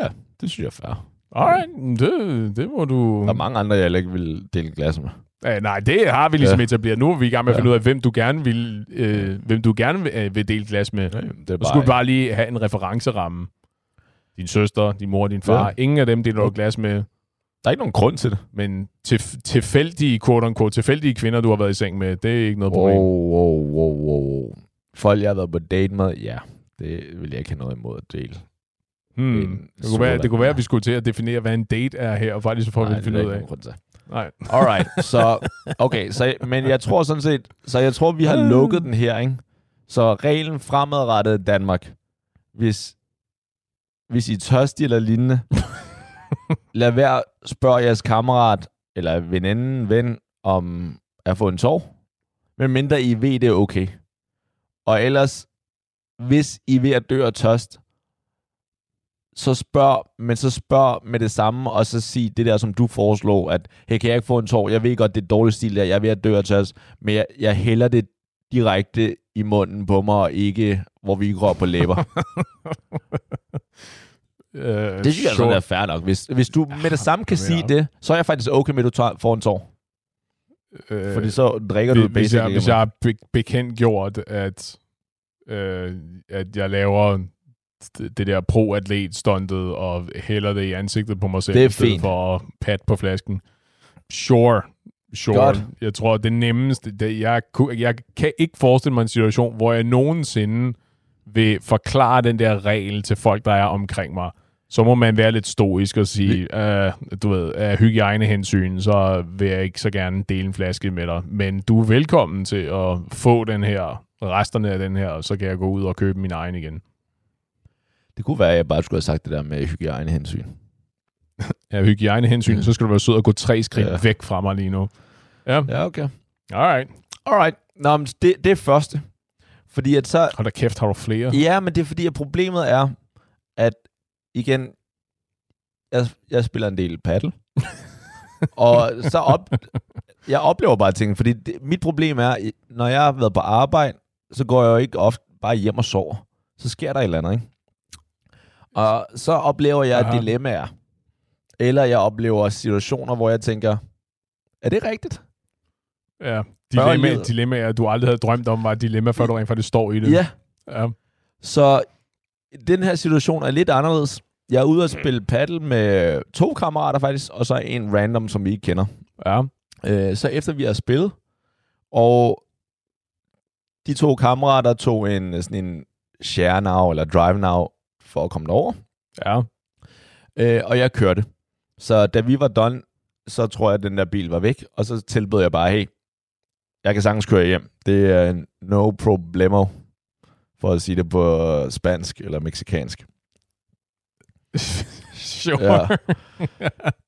Ja, det synes jeg er fair. Alright. Det, det må du... Der er mange andre, jeg heller ikke vil dele glas med. Ja, nej, det har vi ligesom Ja. ja. etableret. Nu er vi i gang med at Ja. finde ud af, hvem du gerne vil, øh, hvem du gerne vil, øh, vil dele glas med. Nej, det er Så skulle du bare lige have en referenceramme. Din søster, din mor, din far. Ja. Ja. Ingen af dem deler du glas med. Der er ikke nogen grund til det. Men til, tilfældige, quote unquote, tilfældige kvinder, du har været i seng med, det er ikke noget problem. Wow, wow, wow, wow. Folk, jeg har været på date med, ja, det vil jeg ikke have noget imod at dele. Hmm. en Det, kunne være, det kunne være, at vi skulle til at definere, hvad en date er her, og faktisk så får vi Nej, det det finde ud af. Nej. Alright, så, okay, så, men jeg tror sådan set, så jeg tror, vi har lukket den her, ikke? Så reglen fremadrettet i Danmark, hvis, hvis I er tørstige eller lignende, lad være spørge jeres kammerat, eller veninde, ven, om at få en tår, men mindre I ved, det er okay. Og ellers, hvis I er ved at dø af tørst, så spørg, men så spørg med det samme, og så sig det der, som du foreslår, at, hey, kan jeg ikke få en tår? Jeg ved godt, det er dårlig stil der, jeg er ved at dø af tørst, men jeg, jeg hælder det direkte i munden på mig, og ikke, hvor vi rører på læber. Øh, det synes jeg sure. sådan er fair nok. Hvis, hvis du med det samme kan sige det, så er jeg faktisk okay med, at du tager, får en tår. Øh, Fordi så drikker du hvis, hvis, jeg, basically. hvis jeg har be- bekendt gjort, at, øh, at jeg laver det der pro-atlet-stuntet og hælder det i ansigtet på mig selv, Det er fint. for at pat på flasken. Sure. Sure. Godt. Jeg tror, det nemmeste... Det, jeg, jeg kan ikke forestille mig en situation, hvor jeg nogensinde vil forklare den der regel til folk, der er omkring mig. Så må man være lidt stoisk og sige, øh, du ved, af hygiejnehensyn, så vil jeg ikke så gerne dele en flaske med dig. Men du er velkommen til at få den her, resterne af den her, og så kan jeg gå ud og købe min egen igen. Det kunne være, at jeg bare skulle have sagt det der med hygiejnehensyn. Af hygiejnehensyn, Ja. så skal du være sød og gå tre skridt Ja. ja. væk fra mig lige nu. Ja, Ja, okay. alright. Alright. Nå, men det, det er første. Fordi at så... Hold da kæft, har du flere? Ja, men det er fordi, at problemet er, at igen, jeg, jeg spiller en del paddle. og så op, jeg oplever bare ting, fordi det, mit problem er, når jeg har været på arbejde, så går jeg jo ikke ofte bare hjem og sover. Så sker der et eller andet, ikke? Og så oplever jeg Aha. dilemmaer. Eller jeg oplever situationer, hvor jeg tænker, er det rigtigt? Ja. Dilemma, dilemmaer, du aldrig havde drømt om, var et dilemma, før du rent faktisk står i det. Ja, ja. Så den her situation er lidt anderledes. Jeg er ude at spille paddle med to kammerater faktisk, og så en random, som vi ikke kender. ja. Øh, så efter vi har spillet, og de to kammerater tog en sådan en share now, eller drive now, for at komme over. Ja. Øh, og jeg kørte. Så da vi var done, så tror jeg, at den der bil var væk, og så tilbød jeg bare, hey, jeg kan sagtens køre hjem. Det er no problemo, for at sige det på spansk eller meksikansk. sure.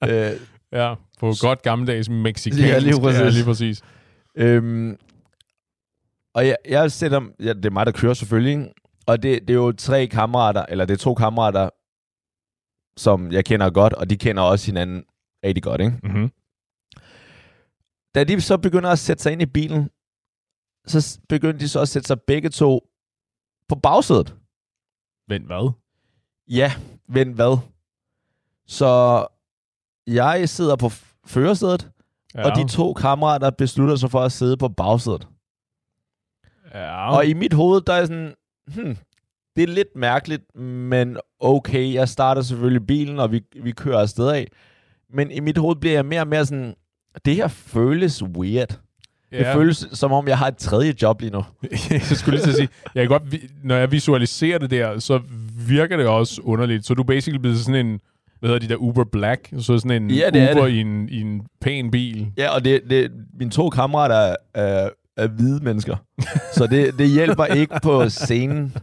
Ja. øh, Ja, på godt gammeldags mexicansk. Ja, lige præcis. Ja, lige præcis. Øhm, og jeg, jeg sætter, ja, det er mig, der kører selvfølgelig? Og det, det er jo tre kammerater, eller det er to kammerater, som jeg kender godt, og de kender også hinanden rigtig godt, ikke? Mm-hmm. Da de så begynder at sætte sig ind i bilen, så begynder de så at sætte sig begge to på bagsædet. Vent, hvad? Ja, vent hvad? Så jeg sidder på førersædet, Ja. og de to kammerater beslutter sig for at sidde på bagsædet. Ja. Og i mit hoved, der er sådan, hmm, det er lidt mærkeligt, men okay, jeg starter selvfølgelig bilen, og vi, vi kører afsted af. Men i mit hoved bliver jeg mere og mere sådan, det her føles weird. Ja. Det føles som om, jeg har et tredje job lige nu. jeg skulle lige til at sige, jeg kan godt, når jeg visualiserer det der, så virker det også underligt. Så du er basically blevet sådan en, hvad hedder de der, Uber Black? Så sådan en Ja, det er Uber det. I, en, i en pæn bil. Ja, og det, det, mine to kammerater er, er hvide mennesker. så det, det hjælper ikke på scenen.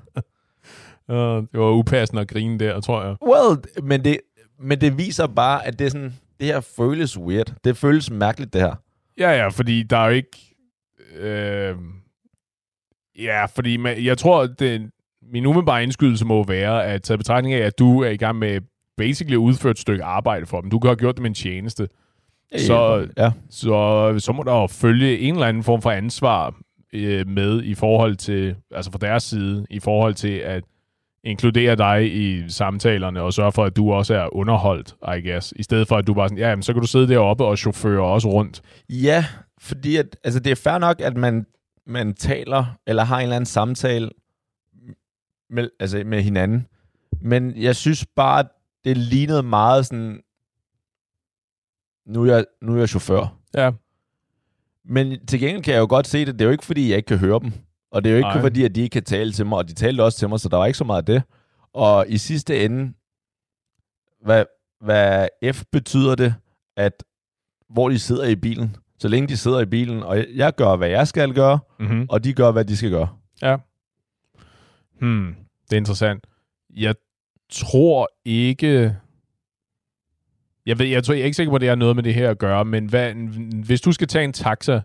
Uh, det var upassende at grine der, tror jeg. Well, men det, men det viser bare, at det, er sådan, det her føles weird. Det føles mærkeligt, det her. Ja, ja, fordi der er jo ikke... Øh, ja, fordi man, jeg tror, det, min umiddelbare indskydelse må være, at tage betragtning af, at du er i gang med basically at udføre et stykke arbejde for dem. Du kan have gjort det med en tjeneste. Så, ja. så, så må der jo følge en eller anden form for ansvar øh, med i forhold til, altså fra deres side, i forhold til at inkludere dig i samtalerne og sørge for, at du også er underholdt, I guess. I stedet for, at du bare sådan, ja, jamen, så kan du sidde deroppe og chaufføre også rundt. Ja, fordi at, altså det er fair nok, at man, man taler, eller har en eller anden samtale med, altså med hinanden. Men jeg synes bare, at det lignede meget sådan, nu er jeg, nu er jeg chauffør. Ja. Men til gengæld kan jeg jo godt se det. Det er jo ikke, fordi jeg ikke kan høre dem. Og det er jo ikke, Nej. fordi at de ikke kan tale til mig. Og de talte også til mig, så der var ikke så meget af det. Og i sidste ende, hvad, hvad F betyder det, at hvor de sidder i bilen. Så længe de sidder i bilen, og jeg gør, hvad jeg skal gøre, Mm-hmm. og de gør, hvad de skal gøre. Hmm, det er interessant. Jeg tror ikke... Jeg ved, jeg, tror, jeg er ikke sikker på, at det har noget med det her at gøre, men hvad, hvis du skal tage en taxa,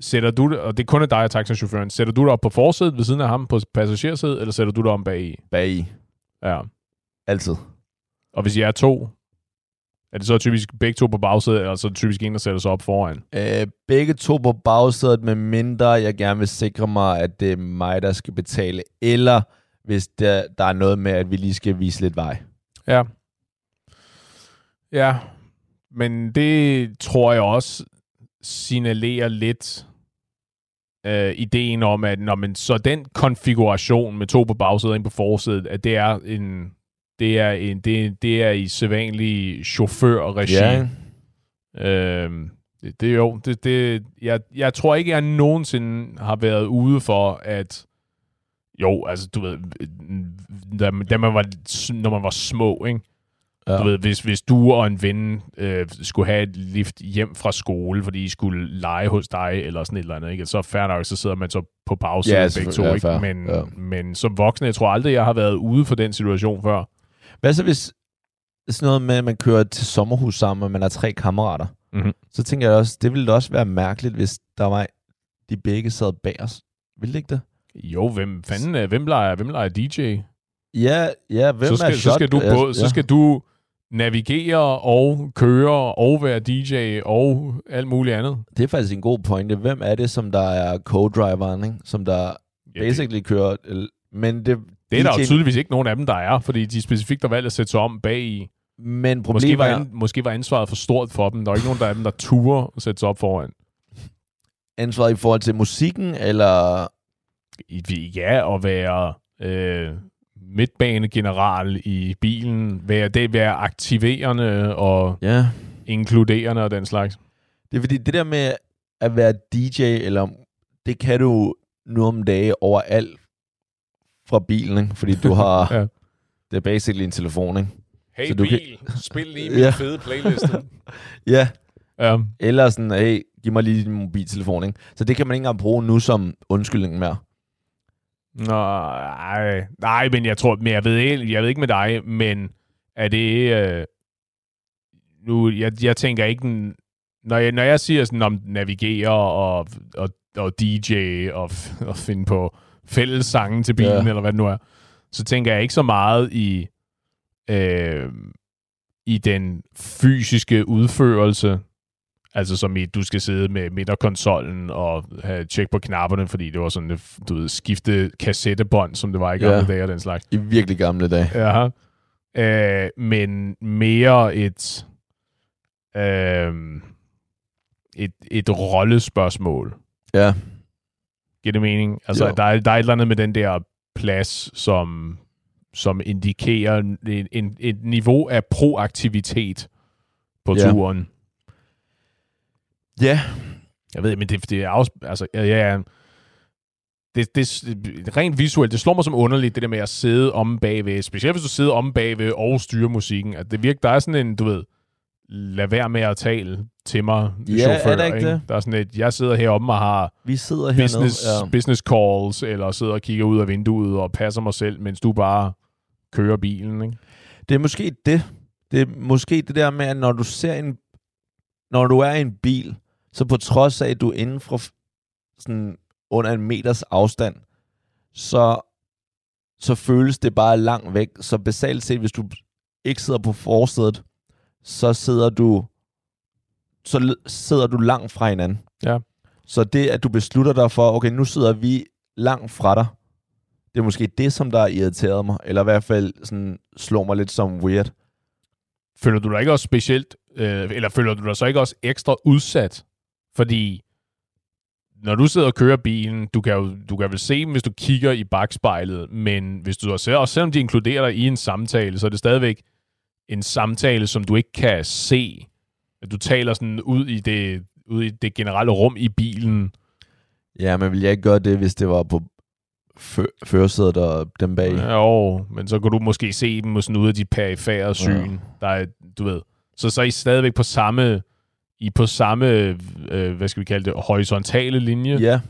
sætter du og det kun er dig og taxachaufføren, sætter du dig op på forsædet ved siden af ham på passagersædet, eller sætter du dig om bag i? Bag i. Ja. Altid. Og hvis I er to, Er det så typisk begge to på bagsædet, eller så er det typisk en, der sætter sig op foran? Øh, begge to på bagsædet, med mindre jeg gerne vil sikre mig, at det er mig, der skal betale, eller hvis der, der er noget med, at vi lige skal vise lidt vej. Ja. Ja, men det tror jeg også signalerer lidt øh, ideen om, at når man, så den konfiguration med to på bagsædet og en på forsædet, at det er en det er, en, det, det er i sædvanlig chaufførregi. Ja. Øhm, det, det er jo, det, det, jeg, jeg tror ikke, jeg nogensinde har været ude for, at jo, altså du ved, da, da man var, når man var små, ikke? Ja. Du ved, hvis, hvis du og en ven øh, skulle have et lift hjem fra skole, fordi I skulle lege hos dig, eller sådan et eller andet, ikke? så fair nok, så sidder man så på pause Ja, ja, begge to. Ikke? Ja, fair. Men, Ja. men som voksne, jeg tror aldrig, jeg har været ude for den situation før. Hvad så hvis sådan noget med, at man kører til sommerhus sammen, og man er tre kammerater? Mhm. Så tænker jeg også, det ville da også være mærkeligt, hvis der var de begge sad bag os. Ville det ikke det? Jo, hvem fanden hvem leger, hvem leger DJ? Ja, ja, hvem så skal, er så skal du shot? både, så skal du navigere og køre og være DJ og alt muligt andet. Det er faktisk en god pointe. Hvem er det, som der er co-driveren, ikke? som der Ja, det, basically kører... Men det, det er der jo DJ'en tydeligvis ikke nogen af dem, der er, fordi de specifikt har valgt at sætte sig om bag i. Men Måske problemet var, er, måske var ansvaret for stort for dem. Der er ikke nogen der af dem, der turer at sætte sig op foran. ansvaret i forhold til musikken, eller... Ja, at være øh, midtbanegeneral i bilen, være, det være aktiverende og Ja, inkluderende og den slags. det er fordi, det der med at være DJ, eller det kan du nu om dage overalt fra bilen, ikke? fordi du har... Ja. Det er basically en telefon, ikke? Hey Så du kan- spil lige min Ja. fede playliste. Ja, ja. eller sådan, hey, giv mig lige din mobiltelefon, ikke? Så det kan man ikke engang bruge nu som undskyldning mere. Nej, nej, men jeg tror, men jeg ved, ikke- jeg ved ikke med dig, men er det, øh, nu, jeg, jeg tænker ikke, når jeg, når jeg siger sådan om navigere og, og, og DJ og, og finde på fælles sange til bilen, ja. eller hvad det nu er, så tænker jeg ikke så meget i, øh, i den fysiske udførelse, Altså som i, du skal sidde med midterkonsollen og have tjek på knapperne, fordi det var sådan, et, du ved, skifte kassettebånd, som det var i gamle Ja. dage og den slags. I virkelig gamle dage. Ja. Øh, men mere et, øh, et, et rollespørgsmål. Ja, Giver det mening? Altså, Jo. der er, der er et eller andet med den der plads, som, som indikerer en, en, et niveau af proaktivitet på Ja. turen. Ja, Jeg ved, men det, det er også, altså, ja, ja, det, det, rent visuelt, det slår mig som underligt, det der med at sidde om bagved, specielt hvis du sidder om bagved og styrer musikken, at det virker, der er sådan en, du ved, lad være med at tale til mig, Ja, chauffør, er der ikke det? Der er sådan et, jeg sidder heromme og har vi sidder hernede. business, Ja. business calls, eller sidder og kigger ud af vinduet og passer mig selv, mens du bare kører bilen, ikke? Det er måske det. Det er måske det der med, at når du ser en... Når du er i en bil, så på trods af, at du er inden for sådan under en meters afstand, så, så føles det bare langt væk. Så basalt set, hvis du ikke sidder på forsædet, så sidder du så sidder du langt fra hinanden. Ja. Så det, at du beslutter dig for, okay, nu sidder vi langt fra dig, det er måske det, som der har irriteret mig, eller i hvert fald sådan, slår mig lidt som weird. føler du dig ikke også specielt, øh, eller føler du dig så ikke også ekstra udsat? Fordi når du sidder og kører bilen, du kan jo du kan vel se dem, hvis du kigger i bagspejlet, men hvis du også, også selvom de inkluderer dig i en samtale, så er det stadigvæk en samtale, som du ikke kan se. At du taler sådan ud i det, ud i det generelle rum i bilen. Ja, men vil jeg ikke gøre det, hvis det var på fø- førersædet og dem bag? Jo, men så kan du måske se dem sådan ud af de perifære syn. Ja. Der er, du ved. Så så er I stadigvæk på samme, I på samme, øh, hvad skal vi kalde det, horisontale linje, Ja,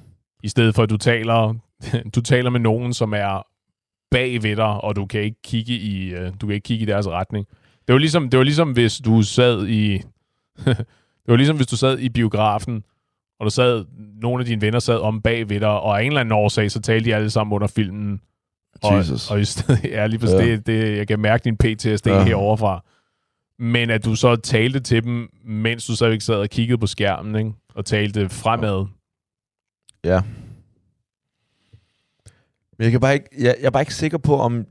i stedet for at du taler, du taler med nogen, som er bag ved dig, og du kan ikke kigge i, øh, du kan ikke kigge i deres retning. Det var ligesom, det var ligesom hvis du sad i, det var ligesom hvis du sad i biografen, og du sad, nogle af dine venner sad om bag ved dig, og af en eller anden årsag, så talte de alle sammen under filmen, og, Jesus. og i stedet, ja, lige præcis, Ja. det, det, jeg kan mærke din PTSD ja. heroverfra. Men at du så talte til dem, mens du så ikke sad og kiggede på skærmen, ikke? og talte fremad. Ja. Men jeg, kan bare ikke, jeg, jeg er bare ikke sikker på, om,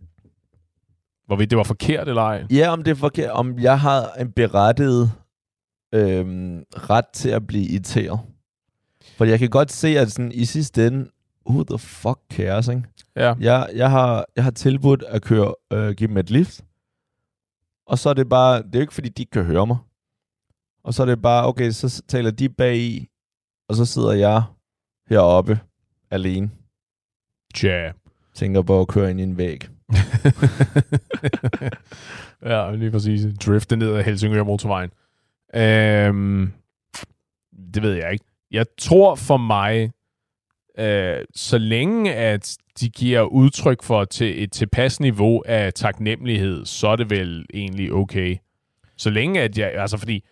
Hvorvidt det var forkert eller ej. ja, om det er forkert, om jeg har en berettiget øhm, ret til at blive irriteret. For jeg kan godt se, at sådan, i sidste ende, who the fuck cares, ikke? Ja. Jeg, jeg, har, jeg har tilbudt at køre, øh, give dem et lift. Og så er det bare, det er jo ikke fordi, de ikke kan høre mig. Og så er det bare, okay, så taler de bag i, og så sidder jeg heroppe alene. Tja. Tænker på at køre ind i en væg. ja, lige præcis. Drifte ned ad Helsingør motorvejen. Øhm, det ved jeg ikke. Jeg tror for mig, øh, så længe at de giver udtryk for til et tilpas niveau af taknemmelighed, så er det vel egentlig okay. Så længe at jeg, altså fordi,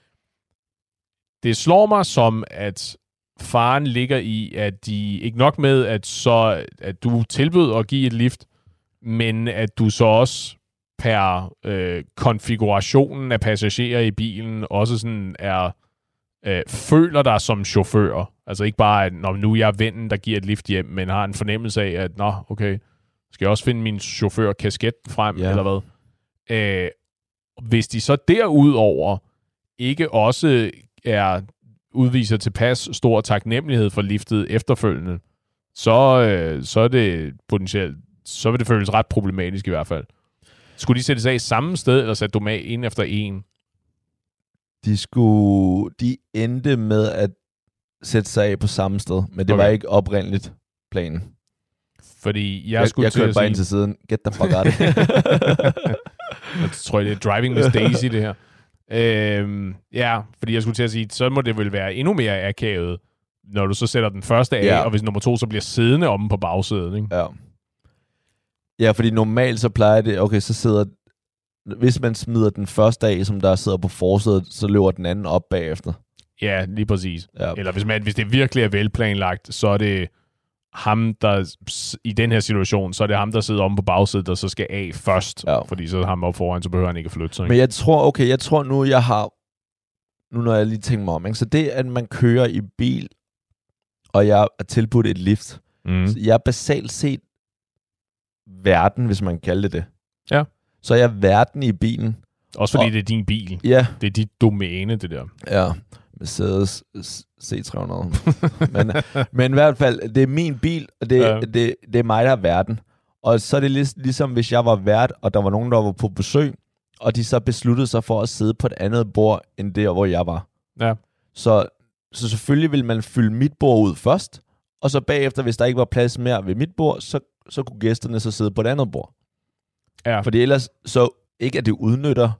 det slår mig som, at faren ligger i, at de ikke nok med, at så at du tilbød at give et lift, men at du så også per øh, konfigurationen af passagerer i bilen også sådan er øh, føler dig som chauffør. Altså ikke bare, at når nu er jeg vennen, der giver et lift hjem, men har en fornemmelse af, at nå, okay, skal jeg også finde min chauffør kasket frem, Ja. eller hvad? Øh, hvis de så derudover ikke også er udviser tilpas stor taknemmelighed for liftet efterfølgende, så, øh, så er det potentielt, så vil det føles ret problematisk i hvert fald. Skulle de sætte sig af samme sted, eller sætte dem af en efter en? De skulle, de endte med at sætte sig af på samme sted, men det okay. var ikke oprindeligt planen. Fordi jeg, Jeg, skulle jeg til kørte bare sige, ind til siden. Get the fuck out of jeg tror, det er Driving Miss Daisy, det her. Øhm, ja, fordi jeg skulle til at sige, så må det vel være endnu mere akavet, når du så sætter den første af, ja. og hvis nummer to så bliver siddende omme på bagsædet. Ikke? Ja. Ja, fordi normalt så plejer det, okay, så sidder, hvis man smider den første af, som der sidder på forsædet, så løber den anden op bagefter. Ja, lige præcis. Ja. Eller hvis, man, hvis det virkelig er velplanlagt, så er det ham, der i den her situation, så er det ham, der sidder omme på bagsædet, der så skal af først. Ja. Fordi så er ham op foran, så behøver han ikke at flytte sig. Ikke? Men jeg tror, okay, jeg tror nu, jeg har, nu når jeg lige tænker mig om, ikke? så det, at man kører i bil, og jeg er tilbudt et lift, Mm. så jeg er basalt set verden, hvis man kan kalde det det. Ja. Så er jeg verden i bilen. Også fordi og- det er din bil. Ja, Det er dit domæne, det der. Ja, Mercedes C300. men, men i hvert fald, det er min bil, og det, ja. Det, det er mig, der er verden. Og så er det lig, ligesom, hvis jeg var vært, og der var nogen, der var på besøg, og de så besluttede sig for at sidde på et andet bord, end der, hvor jeg var. Ja. Så, så selvfølgelig vil man fylde mit bord ud først, og så bagefter, hvis der ikke var plads mere ved mit bord, så, så kunne gæsterne så sidde på et andet bord. Ja. Fordi ellers, så ikke at det udnytter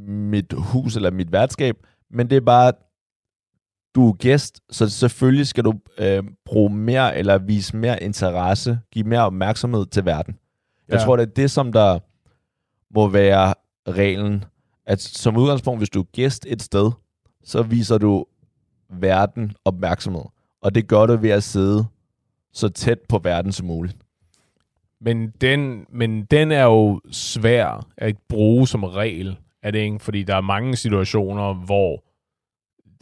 mit hus eller mit værtskab, men det er bare, du er gæst, så selvfølgelig skal du øh, bruge mere eller vise mere interesse, give mere opmærksomhed til verden. Jeg Ja. tror, det er det, som der må være reglen. At som udgangspunkt, hvis du er gæst et sted, så viser du verden opmærksomhed. Og det gør du ved at sidde så tæt på verden som muligt. Men den, men den er jo svær at bruge som regel, er det ikke? Fordi der er mange situationer, hvor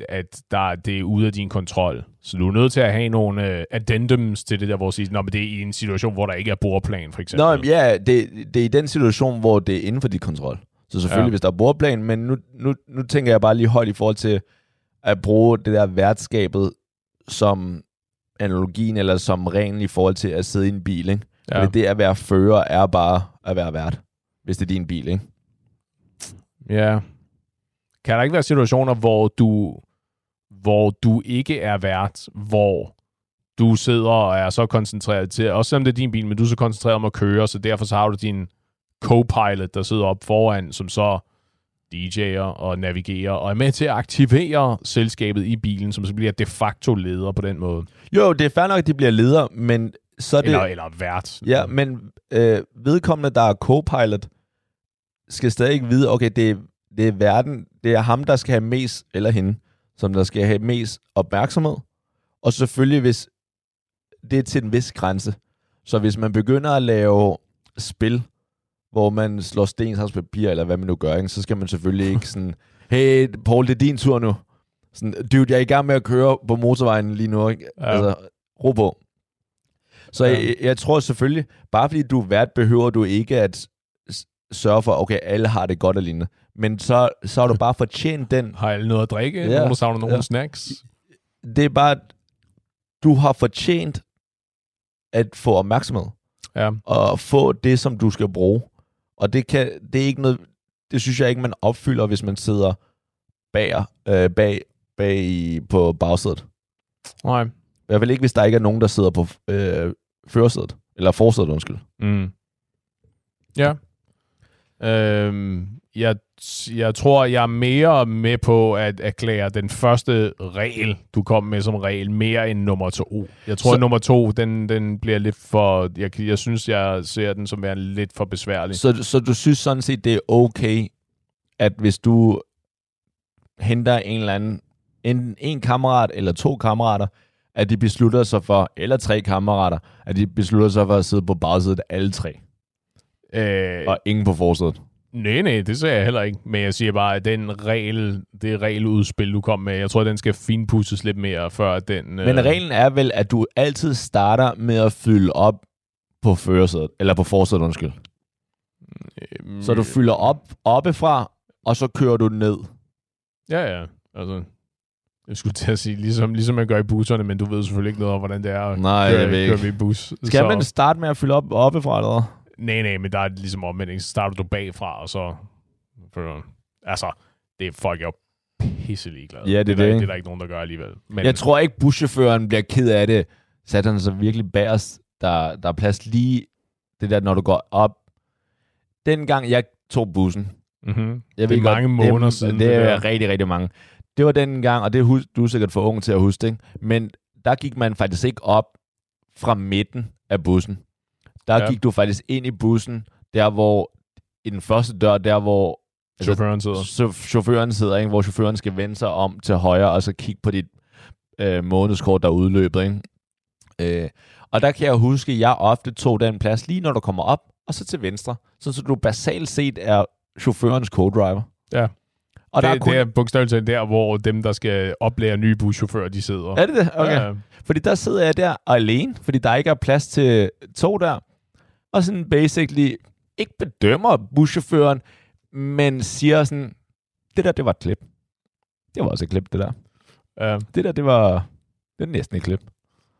at der, det er ude af din kontrol. Så du er nødt til at have nogle uh, addendums til det der, hvor du siger, men det er i en situation, hvor der ikke er bordplan, for eksempel. Nå, ja, det, det er i den situation, hvor det er inden for dit kontrol. Så selvfølgelig. Ja. hvis der er bordplan, men nu, nu, nu tænker jeg bare lige højt i forhold til at bruge det der værtskabet som analogien, eller som reglen i forhold til at sidde i en bil, ikke? Ja. Fordi det at være fører er bare at være vært, hvis det er din bil, ikke? ja. Kan der ikke være situationer, hvor du, hvor du ikke er vært, hvor du sidder og er så koncentreret til, også selvom det er din bil, men du er så koncentreret om at køre, så derfor så har du din co-pilot, der sidder op foran, som så DJ'er og navigerer, og er med til at aktivere selskabet i bilen, som så bliver de facto leder på den måde. Jo, det er fair nok, at de bliver leder, men så er det... Eller, eller vært. Ja, men øh, vedkommende, der er co-pilot, skal stadig ikke vide, okay, det er, det er verden, det er ham, der skal have mest, eller hende, som der skal have mest opmærksomhed. Og selvfølgelig, hvis det er til en vis grænse. Så hvis man begynder at lave spil, hvor man slår sten, saks, papir, eller hvad man nu gør, ikke? så skal man selvfølgelig ikke sådan, hey, Paul, det er din tur nu. Sådan, dude, jeg er i gang med at køre på motorvejen lige nu, ikke? Ja. Altså, ro på. Så Ja. jeg, jeg tror selvfølgelig, bare fordi du er vært, behøver du ikke at sørge for, okay, alle har det godt og lignende. Men så, så har du bare fortjent den. Har alle noget at drikke? Ja. Nogen, der savner nogle Ja. snacks? Det er bare, du har fortjent at få opmærksomhed. Ja. Og få det, som du skal bruge. Og det, kan, det er ikke noget, det synes jeg ikke, man opfylder, hvis man sidder bag, øh, bag, bag på bagsædet. Nej. I hvert fald ikke, hvis der ikke er nogen, der sidder på øh, førersædet. Eller forsædet, undskyld. Mm. Ja. Øhm, jeg, jeg tror, jeg er mere med på at erklære den første regel, du kom med som regel, mere end nummer to. Jeg tror, Så- at nummer to, den, den bliver lidt for... Jeg, jeg synes, jeg ser den som værende lidt for besværlig. Så, så du synes sådan set, det er okay, at hvis du henter en eller anden, en, en kammerat eller to kammerater, at de beslutter sig for, eller tre kammerater, at de beslutter sig for at sidde på bagsædet alle tre, Øh, og ingen på forsædet. nej, nej, det ser jeg heller ikke. Men jeg siger bare, at den regel, det regeludspil, du kom med, jeg tror, den skal finpudses lidt mere, før den... Men reglen er vel, at du altid starter med at fylde op på førersædet, eller på forsædet, undskyld. øh, Så du fylder op oppefra, og så kører du ned. Ja, ja. Altså, jeg skulle til at sige, ligesom, ligesom man gør i busserne, men du ved selvfølgelig ikke noget om, hvordan det er at Nej, køre, jeg ved ikke. køre ved bus. Skal så, man starte med at fylde op oppefra, eller hvad? Nej, nej, men der er ligesom omvendt. Så starter du bagfra, og så... For, altså, det er folk er jo pisse ligeglade. Ja, det er det, det, er, ikke? det er der ikke nogen, der gør alligevel. Men, Jeg tror ikke, buschaufføren bliver ked af det. Satte han sig virkelig bagerst. Der, der er plads lige det der, når du går op. Dengang jeg tog bussen. mm-hmm. Jeg det er mange måneder det, siden. Det, det er der. rigtig, rigtig mange. Det var den gang, og det er du er sikkert for ung til at huske, ikke? men der gik man faktisk ikke op fra midten af bussen. Der Ja. gik du faktisk ind i bussen, der hvor, i den første dør, der hvor Chaufføren sidder. chaufføren sidder, ikke? hvor chaufføren skal vende sig om til højre, og så kigge på dit øh, månedskort, der er udløbet. Ikke? Øh, og der kan jeg huske, at jeg ofte tog den plads lige når du kommer op, og så til venstre. Så, så du basalt set er chaufførens co-driver. Ja. Og der det, er kun... det er bogstaveligt der, hvor dem, der skal oplære nye buschauffører, de sidder. Er det det? Okay. Ja, Fordi der sidder jeg der alene, fordi der ikke er plads til to der. Og sådan basically ikke bedømmer buschaufføren, men siger sådan, det der, det var et klip. Det var også et klip, det der. ja, Det der, det var, det er næsten et klip.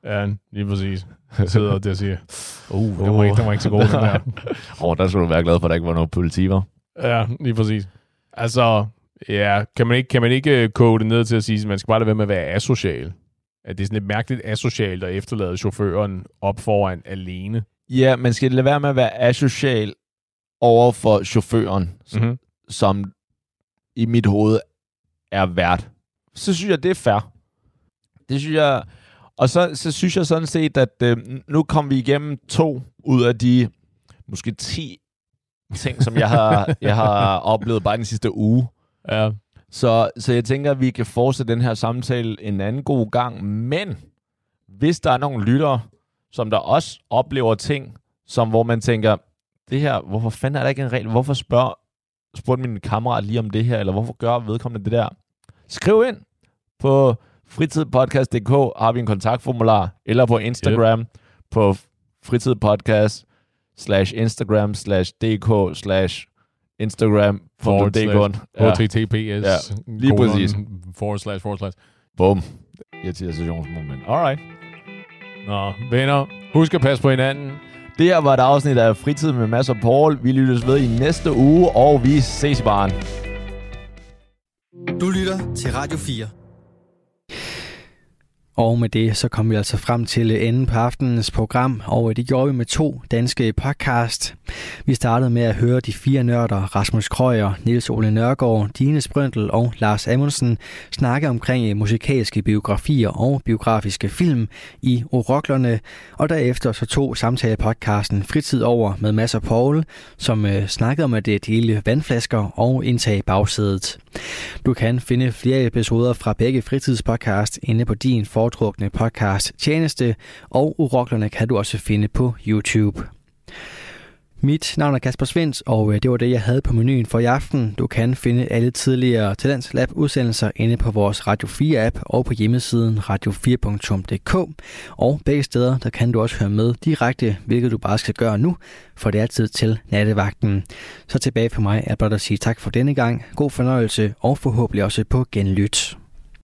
ja, lige præcis. Jeg sidder der og siger, uh, den var, ikke, den var ikke så god, den der. Åh, oh, der skulle du være glad for, at der ikke var noget politi, var. Ja, lige præcis. Altså, ja, kan man ikke, kan man ikke øh, koge det ned til at sige, at man skal bare lade være med at være asocial? At det er sådan lidt mærkeligt asocialt at efterlade chaufføren op foran alene. Ja, man skal lade være med at være asocial over for chaufføren, Mm-hmm. som i mit hoved er vært. Så synes jeg, det er fair. Det synes jeg... Og så, så synes jeg sådan set, at øh, nu kom vi igennem to ud af de måske 10 ting, som jeg har, jeg har oplevet bare den sidste uge. Ja. Så, så jeg tænker, at vi kan fortsætte den her samtale en anden god gang. Men hvis der er nogle lyttere, som der også oplever ting, som hvor man tænker, det her, hvorfor fanden er der ikke en regel? Hvorfor spørger, spurgte min kammerat lige om det her, eller hvorfor gør vedkommende det der? Skriv ind på fritidpodcast.dk har vi en kontaktformular, eller på Instagram yep. på fritidpodcast slash Instagram slash dk slash Instagram Forward dk. Ja. HTTPS. Ja, lige præcis. Forward slash, forward slash. Bum. Irritationsmoment. Alright. Nå, venner, husk at passe på hinanden. Det her var et afsnit af Fritid med Mads og Paul. Vi lyttes ved i næste uge, og vi ses i baren. Du lytter til Radio 4. Og med det, så kom vi altså frem til enden på aftenens program, og det gjorde vi med to danske podcast. Vi startede med at høre de fire nørder, Rasmus Krøyer, Niels Ole Nørgaard, Dine Sprøntel og Lars Amundsen, snakke omkring musikalske biografier og biografiske film i Oroklerne, og derefter så tog samtalepodcasten Fritid over med Mads og Paul, som øh, snakkede om at dele vandflasker og indtage bagsædet. Du kan finde flere episoder fra begge fritidspodcast inde på din foretrukne podcast tjeneste, og Uroklerne kan du også finde på YouTube. Mit navn er Kasper Svens, og øh, det var det, jeg havde på menuen for i aften. Du kan finde alle tidligere Talents Lab udsendelser inde på vores Radio 4-app og på hjemmesiden radio4.dk. Og begge steder, der kan du også høre med direkte, hvilket du bare skal gøre nu, for det er tid til nattevagten. Så tilbage for mig er blot at sige tak for denne gang, god fornøjelse og forhåbentlig også på genlyt.